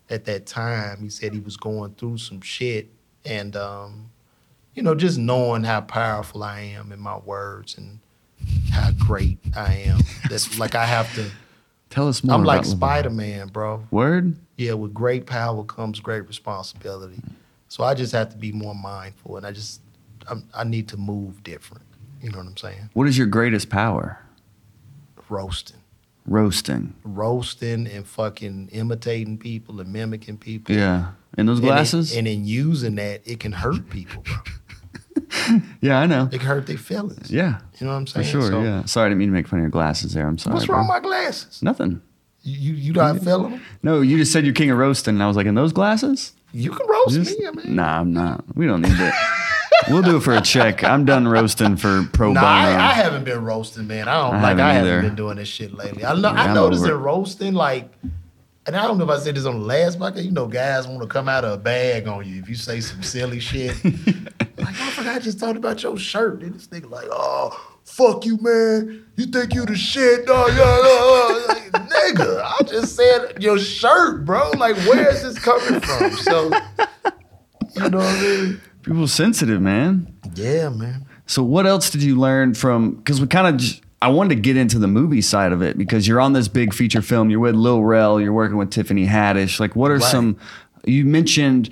at that time he said he was going through some shit and um, you know just knowing how powerful I am in my words and how great I am that's like I have to Tell us more. I'm like. Spider Man, bro. Word. Yeah, with great power comes great responsibility. So I just have to be more mindful, and I just I'm, I need to move different. You know what I'm saying? What is your greatest power? Roasting, Roasting. roasting, and fucking imitating people and mimicking people. Yeah. In those And in- glasses. and in using that, it can hurt people, bro. yeah, I know. It can hurt their feelings. Yeah, You know what I'm saying? for sure. So, yeah. Sorry, I didn't mean to make fun of your glasses there. I'm sorry. What's bro. wrong with my glasses? Nothing. You you, not feeling them? No, you just said you're king of roasting, and I was like, in those glasses? You can roast Just- me, I mean. Nah, I'm not. We don't need that. we'll do it for a check. I'm done roasting for pro No, bono. I, I haven't been roasting, man. I don't I like. I haven't haven't either. been doing this shit lately. I know. Yeah, I noticed in roasting, like, and I don't know if I said this on the last podcast. You know, guys want to come out of a bag on you if you say some silly shit. like, I forgot I just talked about your shirt. And this nigga like, oh, fuck you, man. You think you the shit, dog? Like, nigga, I just said your shirt, bro. Like, where is this coming from? So, you know what I mean? People sensitive, man. Yeah, man. So what else did you learn from? Because we kind of, I wanted to get into the movie side of it because you're on this big feature film. You're with Lil Rel. You're working with Tiffany Haddish. Like, what are Right. some? You mentioned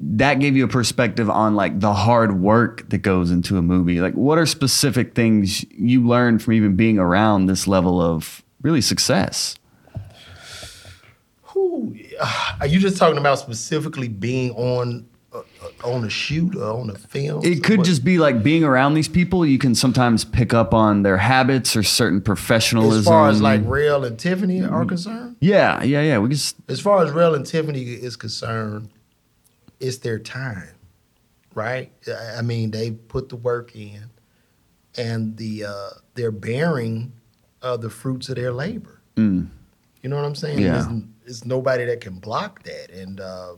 that gave you a perspective on like the hard work that goes into a movie. Like, what are specific things you learned from even being around this level of really success? Who are you just talking about specifically being on uh, uh, on a shoot or on a film? It could just be like being around these people. You can sometimes pick up on their habits or certain professionalism. as far as like Rel and Tiffany are concerned. yeah, yeah, yeah. We just As far as Rel and Tiffany is concerned, it's their time, right? I mean, they put the work in, and the uh, they're bearing uh, the fruits of their labor. mm, You know what I'm saying? Yeah. There's nobody that can block that, and uh,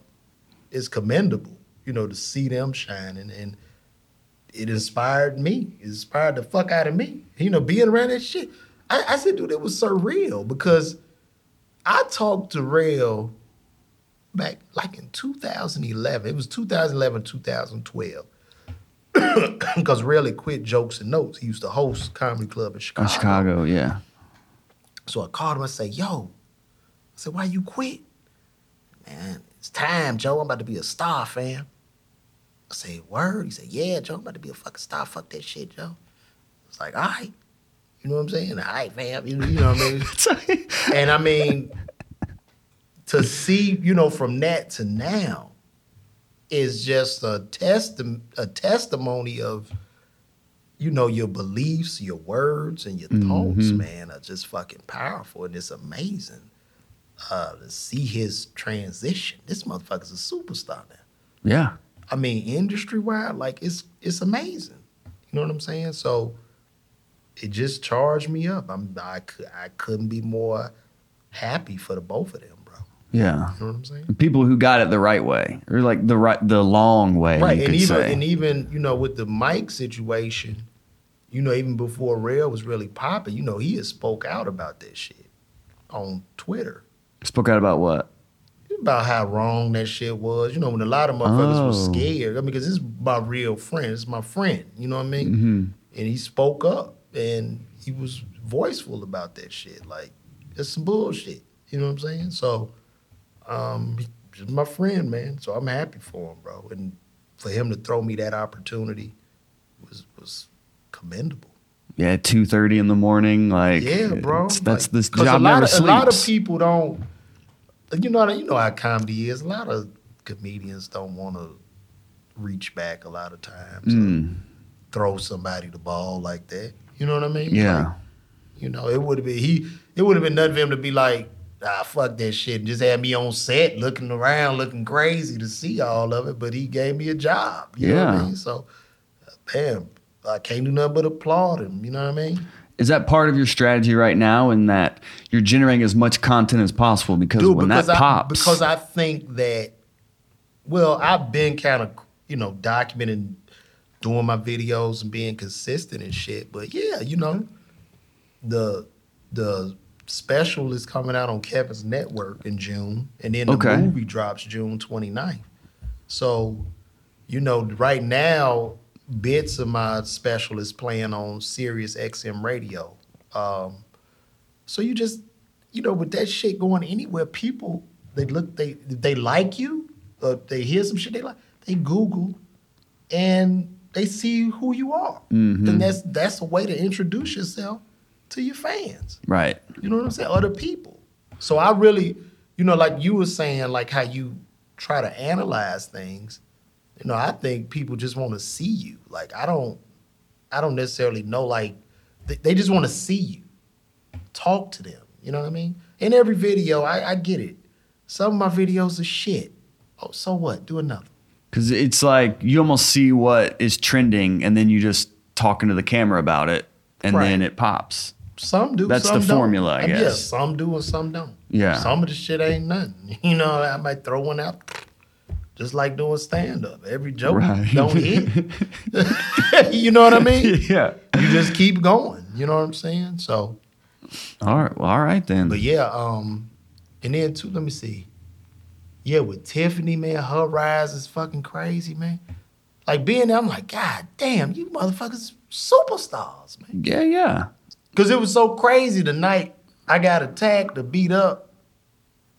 it's commendable. You know, to see them shining, and it inspired me. It inspired the fuck out of me. You know, being around that shit. I, I said, dude, it was surreal because I talked to Rel back like in 2011. It was 2011, 2012. Because had quit Jokes and Notes. He used to host Comedy Club in uh, Chicago, yeah. so I called him. I said, "Yo," I said, "Why you quit?" Man, it's time, Joe. I'm about to be a star, fam. I said, "Word." He said, "Yeah, Joe. I'm about to be a fucking star. Fuck that shit, Joe." It's like, all right. You know what I'm saying? All right, fam. You, you know what I mean? and I mean, to see, you know, from that to now is just a testi- a testimony of, you know, your beliefs, your words, and your thoughts, Mhm. man, are just fucking powerful. And it's amazing uh, to see his transition. This motherfucker's a superstar now. yeah. I mean, industry wide, like it's it's amazing. You know what I'm saying? So it just charged me up. I'm I I couldn't be more happy for the both of them, bro. Yeah. You know what I'm saying? People who got it the right way, or like the right, the long way, right, you and could even say. and even you know with the Mike situation, you know even before Rel was really popping, you know he had spoke out about that shit on Twitter. Spoke out about what? about how wrong that shit was. You know, when a lot of motherfuckers Oh. was scared. I mean, because this is my real friend. It's my friend. You know what I mean? Mm-hmm. And he spoke up and he was voiceful about that shit. Like, it's some bullshit. You know what I'm saying? So, um, he's my friend, man. So I'm happy for him, bro. And for him to throw me that opportunity was was commendable. Yeah, two thirty in the morning. Like, Yeah, bro. that's Like, this job a lot never of, sleeps. A lot of people don't. You know, you know how comedy is. A lot of comedians don't want to reach back. A lot of times, Mm, throw somebody the ball like that. You know what I mean? yeah, Like, you know, it would have been he. It would have been nothing for him to be like, ah, fuck that shit, and just had me on set looking around, looking crazy to see all of it. But he gave me a job. You know what Yeah. I mean? So, damn, I can't do nothing but applaud him. You know what I mean? is that part of your strategy right now? In that you're generating as much content as possible because Dude, when because that I, pops, because I think that, well, I've been kind of, you know, documenting, doing my videos and being consistent and shit. But yeah, you know, the the special is coming out on Kevin's network in June, and then the Okay. movie drops June 29th. So, you know, right now, bits of my special is playing on Sirius XM radio. Um, so you just, you know, with that shit going anywhere, people they look they they like you, or they hear some shit they like, they Google, and they see who you are. Mhm. Then that's that's a way to introduce yourself to your fans. right? You know what I'm saying? Other people. So I really, you know, like you were saying, like how you try to analyze things. You know, I think people just want to see you. Like I don't, I don't necessarily know. Like they, they just want to see you, talk to them. You know what I mean? In every video, I, I get it. Some of my videos are shit. Oh, so what? Do another. Because it's like you almost see what is trending, and then you just talking to the camera about it, and Right. then it pops. Some do. That's some the don't. formula, I And Yeah, some do and some don't. Yeah. Some of the shit ain't nothing. You know, I might throw one out, just like doing stand up. Every joke Right. don't hit. you know what I mean? yeah. You just keep going. You know what I'm saying? So, All right. Well, all right then. but yeah. Um, and then too, let me see. Yeah, with Tiffany, man, her rise is fucking crazy, man. Like being there, I'm like, God damn, you motherfuckers superstars, man. yeah, yeah. Cause it was so crazy the night I got attacked or beat up.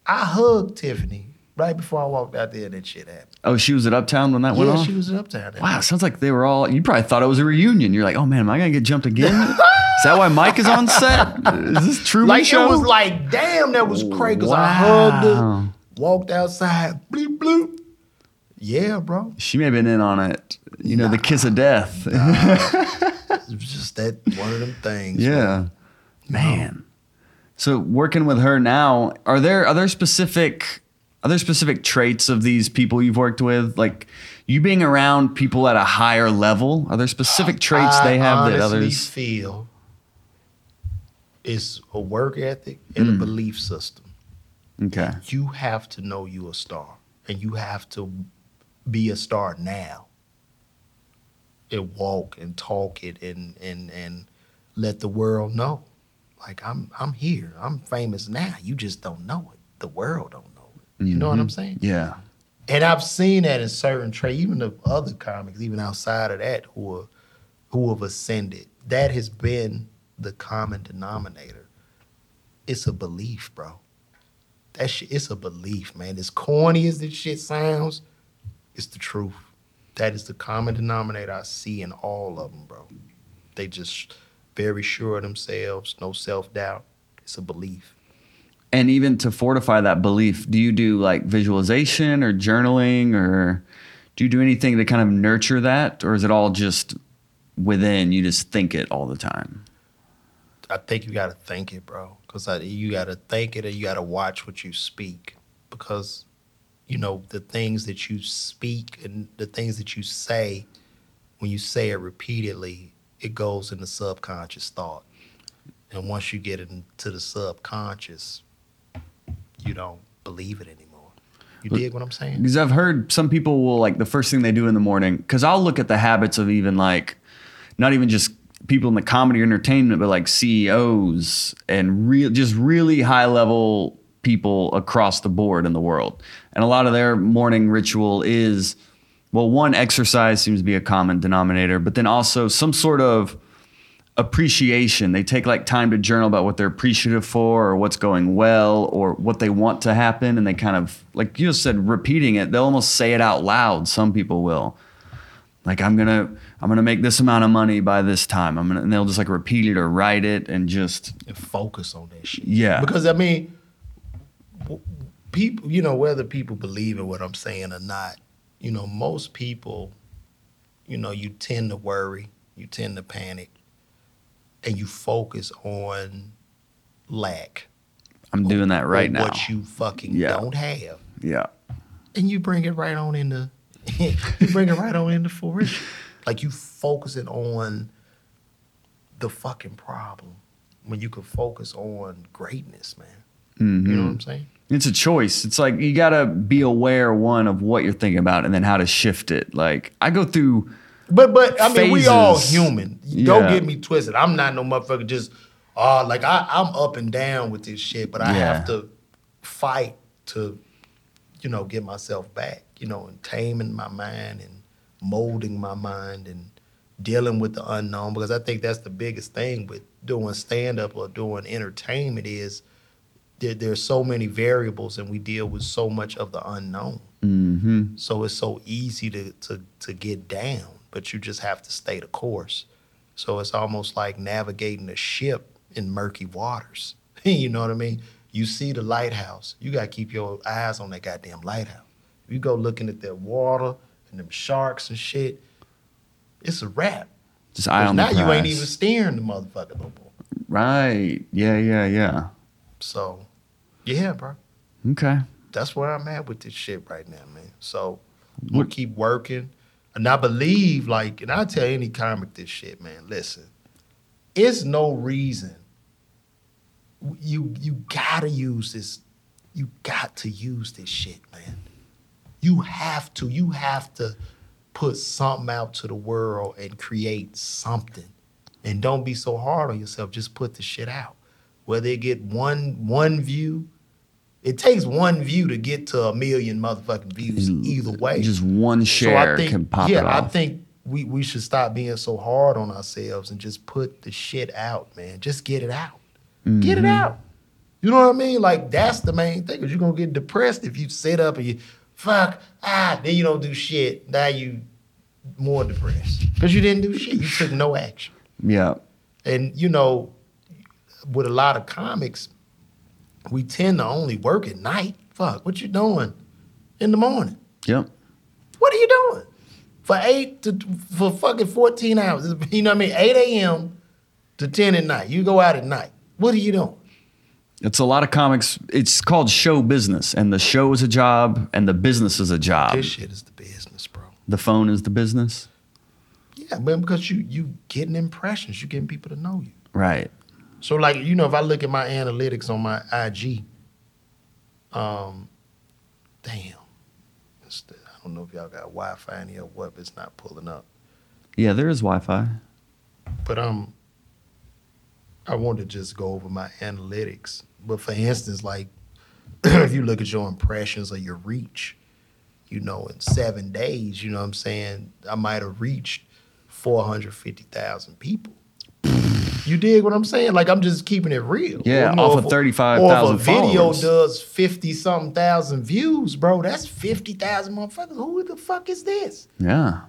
I hugged Tiffany right before I walked out there and that shit happened. Oh, she was at Uptown when that went yeah, on. she was at uptown. Wow, sounds like they were all. You probably thought it was a reunion. You're like, oh man, am I gonna get jumped again? is that why Mike is on set? Is this true? Like show? it was like, damn, that was crazy. Cause I hugged her, walked outside, bleep bloop. Yeah, bro. She may have been in on it. You know, the kiss of death. Was just that one of them things. yeah, man. So working with her now, are there are there specific are there specific traits of these people you've worked with? Like you being around people at a higher level, are there specific traits they have that others? feel it's a work ethic and a Mm. belief system. Okay. you have to know you a star and you have to be a star now and walk and talk it and and and let the world know. Like i'm i'm here. I'm famous now. You just don't know it. The world don't know it. You know what i'm mm-hmm. saying? Yeah. and i've seen that in certain trade even the other comics even outside of that who are who have ascended. That has been the common denominator. It's a belief bro. That shit, it's a belief, man. As corny as this shit sounds, it's the truth. That is the common denominator I see in all of them, bro. They just very sure of themselves, no self doubt. It's a belief. And even to fortify that belief, do you do like visualization or journaling or do you do anything to kind of nurture that? Or is it all just within? You just think it all the time? I think you got to think it, bro. Because you got to think it and you got to watch what you speak. Because, you know, the things that you speak and the things that you say, when you say it repeatedly, it goes into subconscious thought. And once you get into the subconscious, you don't believe it anymore. You dig what I'm saying? Because I've heard some people will like the first thing they do in the morning. Because I'll look at the habits of even like, not even just people in the comedy or entertainment, but like CEOs and real, just really high level people across the board in the world. And a lot of their morning ritual is well, one, exercise seems to be a common denominator, but then also some sort of appreciation. They take like time to journal about what they're appreciative for or what's going well or what they want to happen. And they kind of, like you just said, repeating it, they'll almost say it out loud. Some people will. Like I'm gonna I'm gonna make this amount of money by this time. I'm gonna and they'll just like repeat it or write it and just and focus on that shit. Yeah. Because I mean, people, you know, whether people believe in what I'm saying or not, you know, most people, you know, you tend to worry, you tend to panic, and you focus on lack. I'm doing that right now. What you fucking Yeah. don't have. yeah. And you bring it right on into you bring it right on into fruition. Like you focusing on the fucking problem when you could focus on greatness, man. Mm-hmm. You know what I'm saying? It's a choice. It's like you gotta be aware one of what you're thinking about and then how to shift it. Like I go through But but I mean, we all human. Don't Yeah. get me twisted. I'm not no motherfucker. Just uh like I I'm up and down with this shit, but I Yeah. have to fight to, you know, get myself back. You know, and taming my mind and molding my mind and dealing with the unknown because I think that's the biggest thing with doing stand up or doing entertainment is there, there's so many variables and we deal with so much of the unknown. mm-hmm. So it's so easy to, to, to get down, but you just have to stay the course. So it's almost like navigating a ship in murky waters. you know what I mean? You see the lighthouse. You got to keep your eyes on that goddamn lighthouse. If you go looking at that water and them sharks and shit, it's a wrap. just eye on now the you ain't even steering the motherfucker no more. Right. Yeah, yeah, yeah. So, yeah, bro. Okay. that's where I'm at with this shit right now, man. So we'll keep working. And I believe, like, and I tell any comic this shit, man. Listen, it's no reason. You you gotta use this. You got to use this shit, man. You have to. You have to put something out to the world and create something. And don't be so hard on yourself. Just put the shit out. Whether it get one one view, it takes one view to get to a million motherfucking views either way. Just one share can pop yeah, it off. I think we, we should stop being so hard on ourselves and just put the shit out, man. Just get it out. Get Mm-hmm. it out. You know what I mean? Like that's the main thing. Cause you're gonna get depressed if you sit up and you fuck ah, then you don't do shit. Now you more depressed because you didn't do shit. You took no action. yeah. And you know, with a lot of comics, we tend to only work at night. Fuck, what you doing in the morning? Yep. What are you doing? For eight to for fucking 14 hours. You know what I mean? 8 a.m. to 10 at night. You go out at night. What are you doing? It's a lot of comics. It's called show business, and the show is a job, and the business is a job. This shit is the business, bro. The phone is the business. Yeah, man, because you you getting impressions, you getting people to know you. Right. So like, you know, if I look at my analytics on my IG, um, damn. The- I don't know if y'all got Wi-Fi in here or what, but it's not pulling up. Yeah, there is Wi-Fi. But um, I want to just go over my analytics. But for instance, like if you look at your impressions or your reach, you know, in seven days, you know what I'm saying, I might have reached 450,000 people. You dig what I'm saying? Like I'm just keeping it real. Yeah, you know, off of a- 35,000 Or if a video followers. does 50 something thousand views, bro, that's 50,000 motherfuckers. Who the fuck is this? Yeah.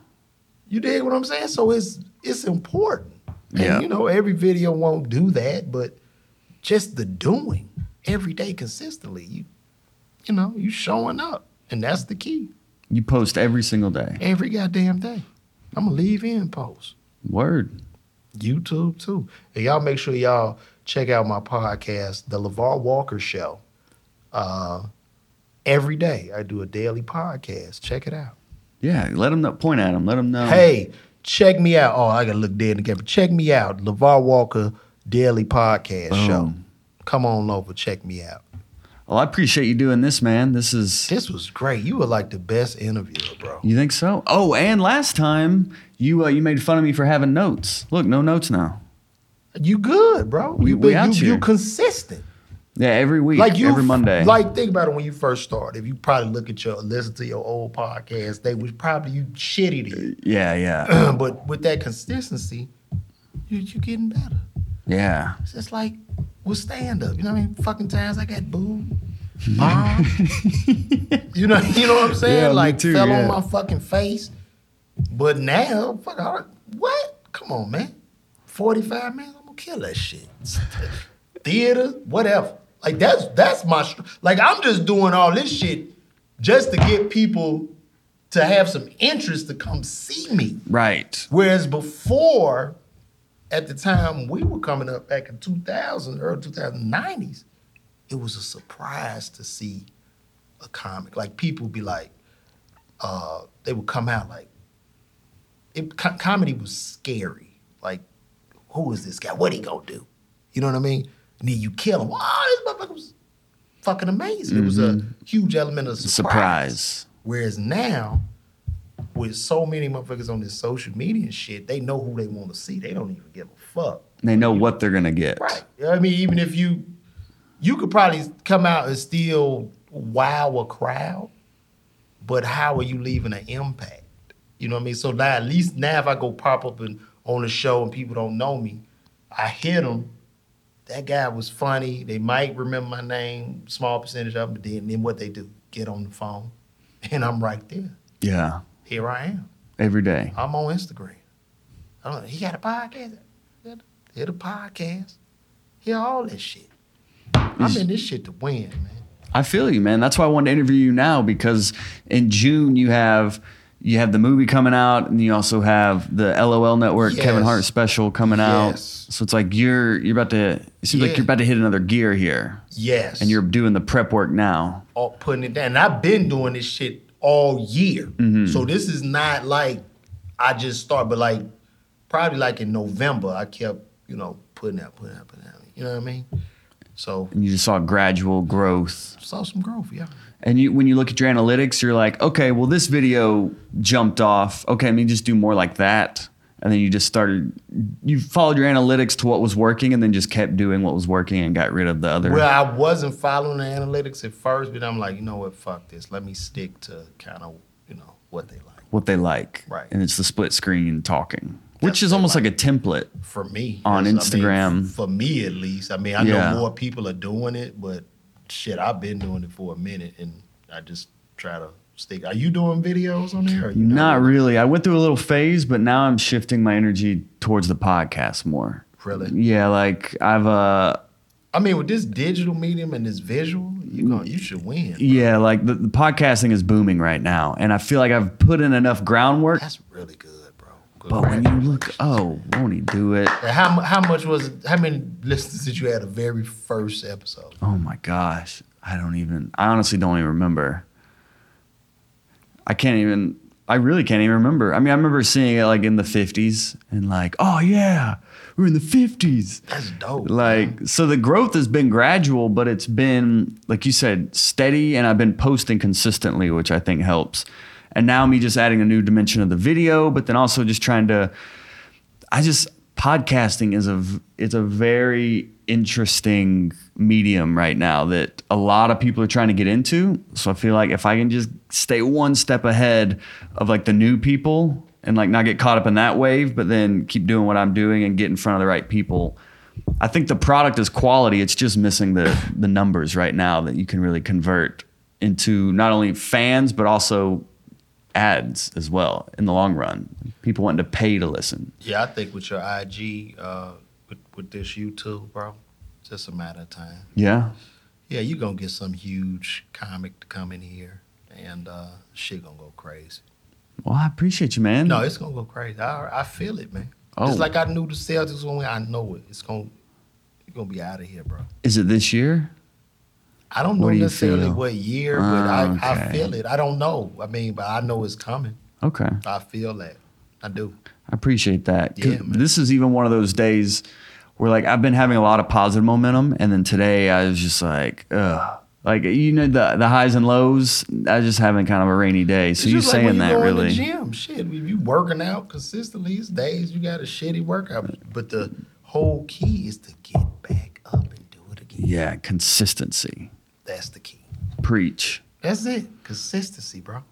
You dig what I'm saying? So it's it's important. And Yeah. you know, every video won't do that, but just the doing every day consistently, you you know, you showing up. And that's the key. You post every single day. Every goddamn day. I'm gonna leave in post. Word. YouTube too. And y'all make sure y'all check out my podcast, The Lavar Walker Show. Uh every day I do a daily podcast. Check it out. Yeah. Let them know. Point at them. Let them know. Hey, check me out. Oh, I gotta look dead in the camera. Check me out. Lavar Walker Daily Podcast Show. Come on over, check me out. Well, I appreciate you doing this, man. This is. This was great. You were like the best interviewer, bro. You think so? Oh, and last time you uh, you made fun of me for having notes. Look, no notes now. You good, bro. We- you we out you, here. you consistent. Yeah, every week, Like you, every Monday. Like think about it when you first started. If you probably look at your listen to your old podcast, they was probably you shitty then. yeah, yeah, but with that consistency, you you getting better. yeah. It's just like with stand up. You know what I mean? Fucking times I got booed, bombed. you know, you know what I'm saying? Yeah, me like too, fell yeah. on my fucking face. But now, fuck, I, what? Come on, man. 45 minutes, I'm gonna kill that shit. Theater, whatever. Like that's that's my str- like I'm just doing all this shit just to get people to have some interest to come see me. Right. Whereas before, at the time we were coming up back in 2000, early 2090s, it was a surprise to see a comic. Like people would be like, uh, they would come out like, it, co- comedy was scary. Like, who is this guy? What he gonna do? You know what I mean? And then you kill him. Oh, this motherfucker was fucking amazing. It was a mm-hmm. huge element of surprise. Surprise. Whereas now, with so many motherfuckers on this social media and shit, they know who they want to see. They don't even give a fuck. They know what they're gonna get. Right. You know I mean, even if you, you could probably come out and still wow a crowd, but how are you leaving an impact? You know what I mean? So now, at least now, if I go pop up and on a show and people don't know me, I hit them. That guy was funny. They might remember my name, small percentage of them, but then, then what they do? Get on the phone, and I'm right there. Yeah. Here I am. Every day. I'm on Instagram. I don't know. He got a podcast. Hit a podcast. Hear all this shit. I'm in this shit to win, man. I feel you, man. That's why I wanted to interview you now because in June you have you have the movie coming out and you also have the LOL Network Kevin Hart special coming out. So it's like you're you're about to it seems like you're about to hit another gear here. Yes. And you're doing the prep work now. all putting it down. And I've been doing this shit all year. Mm-hmm. So this is not like I just started, but like probably like in November, I kept, you know, putting out, putting out, putting out. You know what I mean? So And you just saw gradual growth. saw some growth, yeah. And you when you look at your analytics, you're like, okay, well this video jumped off. Okay, I mean just do more like that. And then you just started you followed your analytics to what was working and then just kept doing what was working and got rid of the other. Well, I wasn't following the analytics at first, but I'm like, you know what, fuck this. Let me stick to kind of, you know, what they like. what they like. Right. And it's the split screen talking, which is almost like. like a template. For me. On That's- I mean, Instagram. for me at least. I mean, I Yeah. know more people are doing it, but shit, I've been doing it for a minute and I just try to stick. Are you doing videos on there? You Not really. I went through a little phase, but now I'm shifting my energy towards the podcast more. Really? Yeah, like I've uh I mean, with this digital medium and this visual, you going you should win. yeah, like the, the podcasting is booming right now. And I feel like I've put in enough groundwork. That's really. Good But when you look, oh, won't he do it? And How, mu- how much was it? How many listeners did you have the very first episode? Oh my gosh. I don't even, I honestly don't even remember. I can't even, I really can't even remember. I mean, I remember seeing it like in the 50s and like, oh yeah, we're in the 50s. That's dope. Like, so the growth has been gradual, but it's been, like you said, steady. And I've been posting consistently, which I think helps. And now me just adding a new dimension of the video, but then also just trying to, I just podcasting is a it's a very interesting medium right now that a lot of people are trying to get into. So I feel like if I can just stay one step ahead of like the new people and like not get caught up in that wave, but then keep doing what I'm doing and get in front of the right people. I think the product is quality. It's just missing the the numbers right now that you can really convert into not only fans but also ads as well in the long run. People wanting to pay to listen. Yeah, I think with your IG, uh, with, with this YouTube, bro, it's just a matter of time. Yeah. Yeah, you gonna get some huge comic to come in here, and uh, shit gonna go crazy. Well, I appreciate you, man. No, it's gonna go crazy. I, I feel it, man. Oh. It's like I knew the Celtics was gonna. I know it. It's gonna, you're gonna be out of here, bro. Is it this year? I don't know do necessarily feel? what year, but Ah, I, I feel it. I don't know. I mean, but I know it's coming. Okay. I feel that. I do. I appreciate that. Yeah. This is even one of those days where like I've been having a lot of positive momentum and then today I was just like, ugh. Like you know the the highs and lows. I was just having kind of a rainy day. So you like saying that really? The gym, shit. If you working out consistently, these days you got a shitty workout. But the whole key is to get back up and do it again. Yeah, consistency. That's the key. Preach. That's it. Consistency, bro.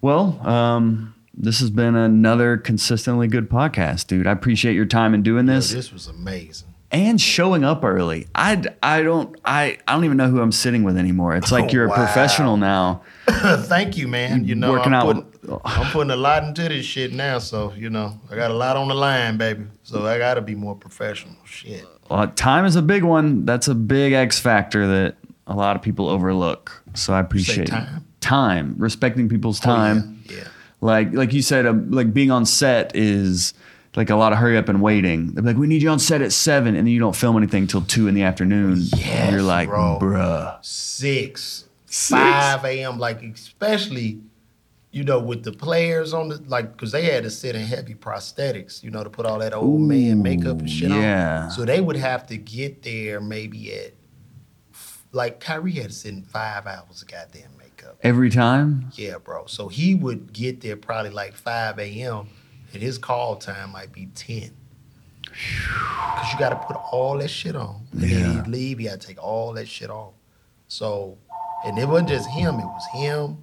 Well, um, this has been another consistently good podcast, dude. I appreciate your time in doing Yo, this this was amazing. and showing up early. I, I don't I, I don't even know who I'm sitting with anymore. It's like you're Wow. a professional now. Thank you, man. You know, Working I'm, out putting, with- I'm putting a lot into this shit now. So, you know, I got a lot on the line, baby. So I got to be more professional. Shit. Uh, time is a big one. That's a big X factor that a lot of people overlook. So I appreciate time? Time, respecting people's time. Oh, yeah. yeah. Like like you said, um, like being on set is like a lot of hurry up and waiting. They're like, we need you on set at seven, and then you don't film anything till two in the afternoon. Yes, You're like, bro. bruh. Six, Six? 5 a.m. Like, especially, you know, with the players on the, like, because they had to sit in heavy prosthetics, you know, to put all that old man makeup and shit yeah. on. So they would have to get there maybe at, like, Kyrie had to sit in five hours of goddamn makeup. Every time. Yeah, bro. So he would get there probably like 5 a.m. and his call time might be 10. Because you got to put all that shit on. And then Yeah. he'd leave, he had to take all that shit off. So, and it wasn't just him, it was him.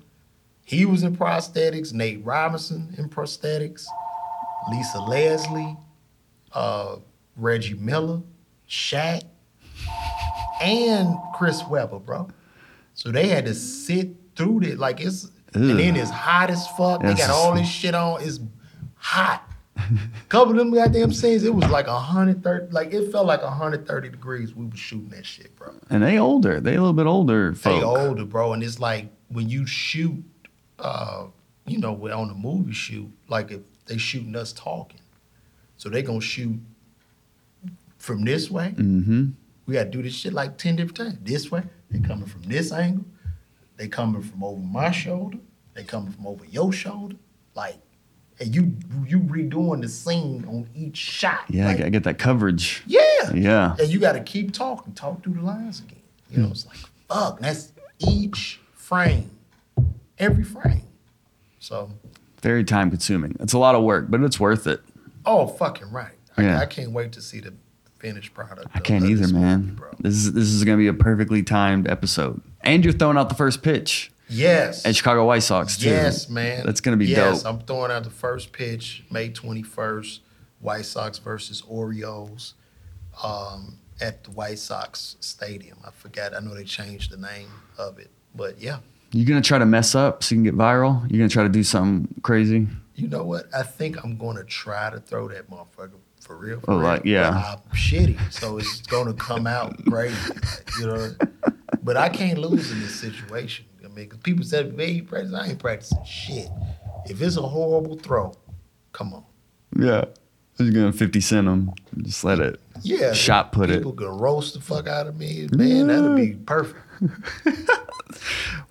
He was in prosthetics, Nate Robinson in prosthetics, Lisa Leslie, uh, Reggie Miller, Shaq, and Chris Webber, bro. So they had to sit through it like it's and then it's hot as fuck. They got all this shit on. It's hot. Couple of them goddamn scenes, it was like 130, like it felt like 130 degrees. We were shooting that shit, bro. And they older. They a little bit older folk. They older, bro, and it's like when you shoot, uh, you know, on the movie shoot, like if they shooting us talking, so they gonna shoot from this way. Mm-hmm. We gotta do this shit like ten different times. This way, they coming from this angle, they coming from over my shoulder, they coming from over your shoulder, like, and you you redoing the scene on each shot. Yeah, I like, get- I get that coverage. yeah, Yeah. and you got to keep talking, talk through the lines again. You know, it's like fuck. That's each frame, every frame. So, Very time consuming. It's a lot of work, but it's worth it. oh fucking right. I, Yeah. I can't wait to see the finished product. I can't either, movie, man. bro. This is this is gonna be a perfectly timed episode. And you're throwing out the first pitch Yes. at Chicago White Sox too. Yes, man. That's gonna be yes, dope. I'm throwing out the first pitch, May 21st, White Sox versus Orioles, um, at the White Sox Stadium. I forgot. I know they changed the name of it, but yeah. You're gonna try to mess up so you can get viral? You're gonna try to do something crazy? You know what? I think I'm gonna try to throw that motherfucker for real. For Oh, real. yeah. I'm shitty, so it's gonna come out crazy. You know. But I can't lose in this situation. I mean, 'cause people said, "Man, you practice." I ain't practicing shit. If it's a horrible throw, come on. Yeah. You're gonna 50 cent them. Just let it. Yeah. Shot put it. People can roast the fuck out of me. Man, that'd be perfect.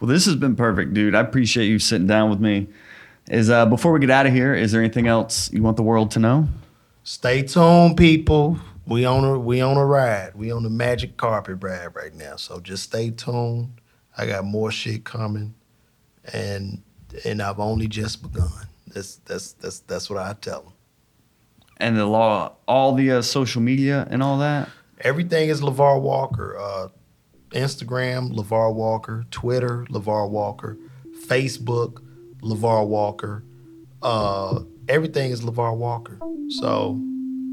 Well, this has been perfect, dude. I appreciate you sitting down with me. Is uh before we get out of here, is there anything else you want the world to know? Stay tuned, people. We on a we on a ride. We on the magic carpet ride right now. So just stay tuned. I got more shit coming, and and I've only just begun. That's that's that's that's what I tell them. And the law, all the uh, social media and all that. Everything is Lavar Walker. Uh, Instagram, Lavar Walker. Twitter, Lavar Walker. Facebook, Lavar Walker. Uh, everything is Lavar Walker. So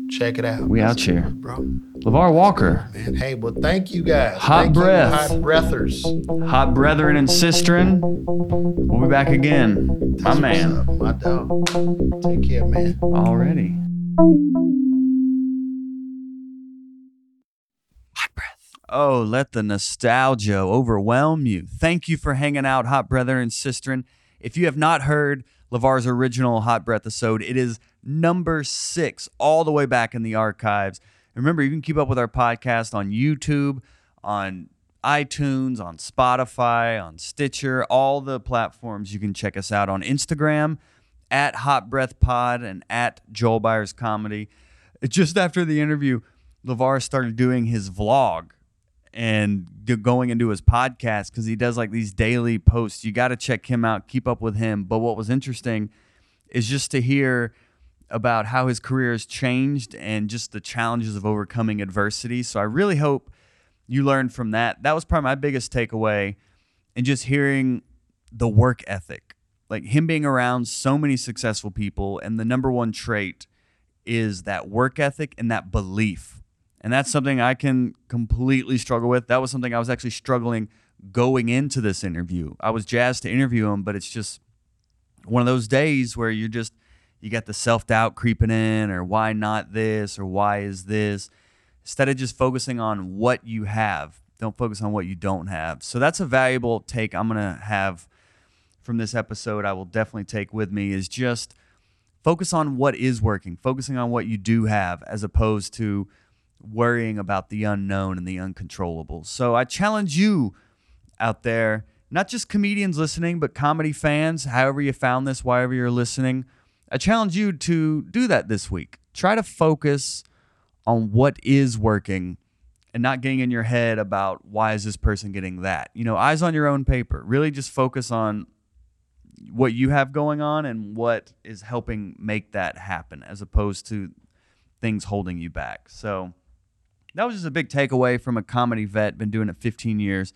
check it out. We out That's here. bro. Lavar Walker, Man, hey, well, thank you guys. Hot Thank you, hot breathers. hot brethren and sistren. We'll be back again. My That's man. up, my dog. Take care, man. Already. Hot breath. Oh, let the nostalgia overwhelm you. Thank you for hanging out, hot brother and sisterin. If you have not heard Lavar's original Hot Breath episode, it is number six, all the way back in the archives. Remember, you can keep up with our podcast on YouTube, on iTunes, on Spotify, on Stitcher, all the platforms. You can check us out on Instagram at Hot Breath Pod and at Joel Byers Comedy. Just after the interview, LeVar started doing his vlog and going into his podcast because he does like these daily posts. You got to check him out, keep up with him. But what was interesting is just to hear about how his career has changed and just the challenges of overcoming adversity. So I really hope you learn from that. That was probably my biggest takeaway, and just hearing the work ethic, like him being around so many successful people, and the number one trait is that work ethic and that belief. And that's something I can completely struggle with. That was something I was actually struggling going into this interview. I was jazzed to interview him, but it's just one of those days where you're just you got the self-doubt creeping in or why not this or why is this instead of just focusing on what you have don't focus on what you don't have so that's a valuable take i'm going to have from this episode i will definitely take with me is just focus on what is working focusing on what you do have as opposed to worrying about the unknown and the uncontrollable. so i challenge you out there not just comedians listening but comedy fans however you found this wherever you're listening I challenge you to do that this week. Try to focus on what is working and not getting in your head about why is this person getting that. You know, eyes on your own paper. Really just focus on what you have going on and what is helping make that happen as opposed to things holding you back. So that was just a big takeaway from a comedy vet, been doing it 15 years.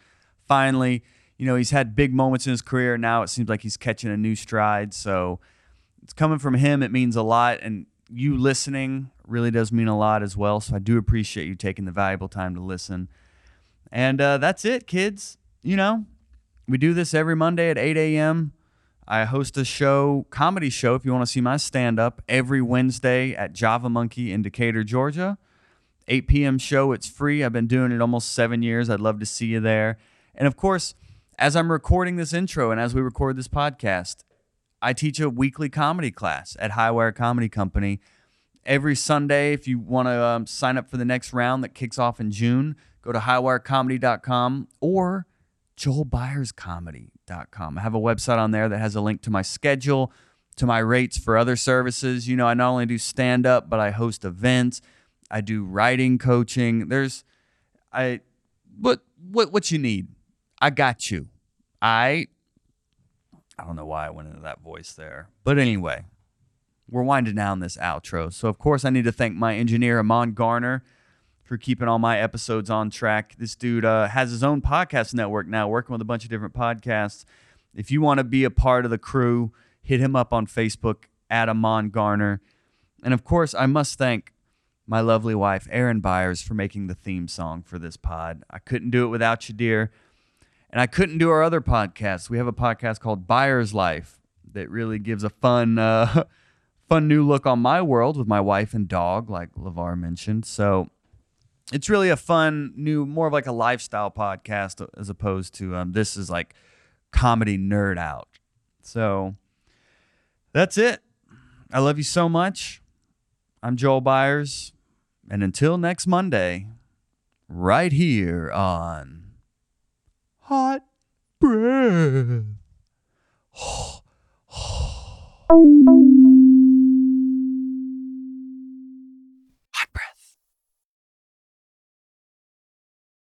Finally, you know, he's had big moments in his career. Now it seems like he's catching a new stride. So it's coming from him. It means a lot. And you listening really does mean a lot as well. So I do appreciate you taking the valuable time to listen. And uh, that's it, kids. You know, we do this every Monday at 8 a.m. I host a show, comedy show, if you want to see my stand up, every Wednesday at Java Monkey in Decatur, Georgia. 8 p.m. show. It's free. I've been doing it almost seven years. I'd love to see you there. And of course, as I'm recording this intro and as we record this podcast, I teach a weekly comedy class at Highwire Comedy Company. Every Sunday, if you want to um, sign up for the next round that kicks off in June, go to highwirecomedy.com or joelbyerscomedy.com. I have a website on there that has a link to my schedule, to my rates for other services. You know, I not only do stand up, but I host events. I do writing coaching. There's I what what what you need. I got you. I I don't know why I went into that voice there. But anyway, we're winding down this outro. So, of course, I need to thank my engineer, Amon Garner, for keeping all my episodes on track. This dude uh, has his own podcast network now, working with a bunch of different podcasts. If you want to be a part of the crew, hit him up on Facebook at Amon Garner. And of course, I must thank my lovely wife, Erin Byers, for making the theme song for this pod. I couldn't do it without you, dear. And I couldn't do our other podcasts. We have a podcast called Byers Life that really gives a fun, uh, fun new look on my world with my wife and dog, like Lavar mentioned. So it's really a fun new, more of like a lifestyle podcast as opposed to um, this is like comedy nerd out. So that's it. I love you so much. I'm Joel Byers. And until next Monday, right here on hot breath.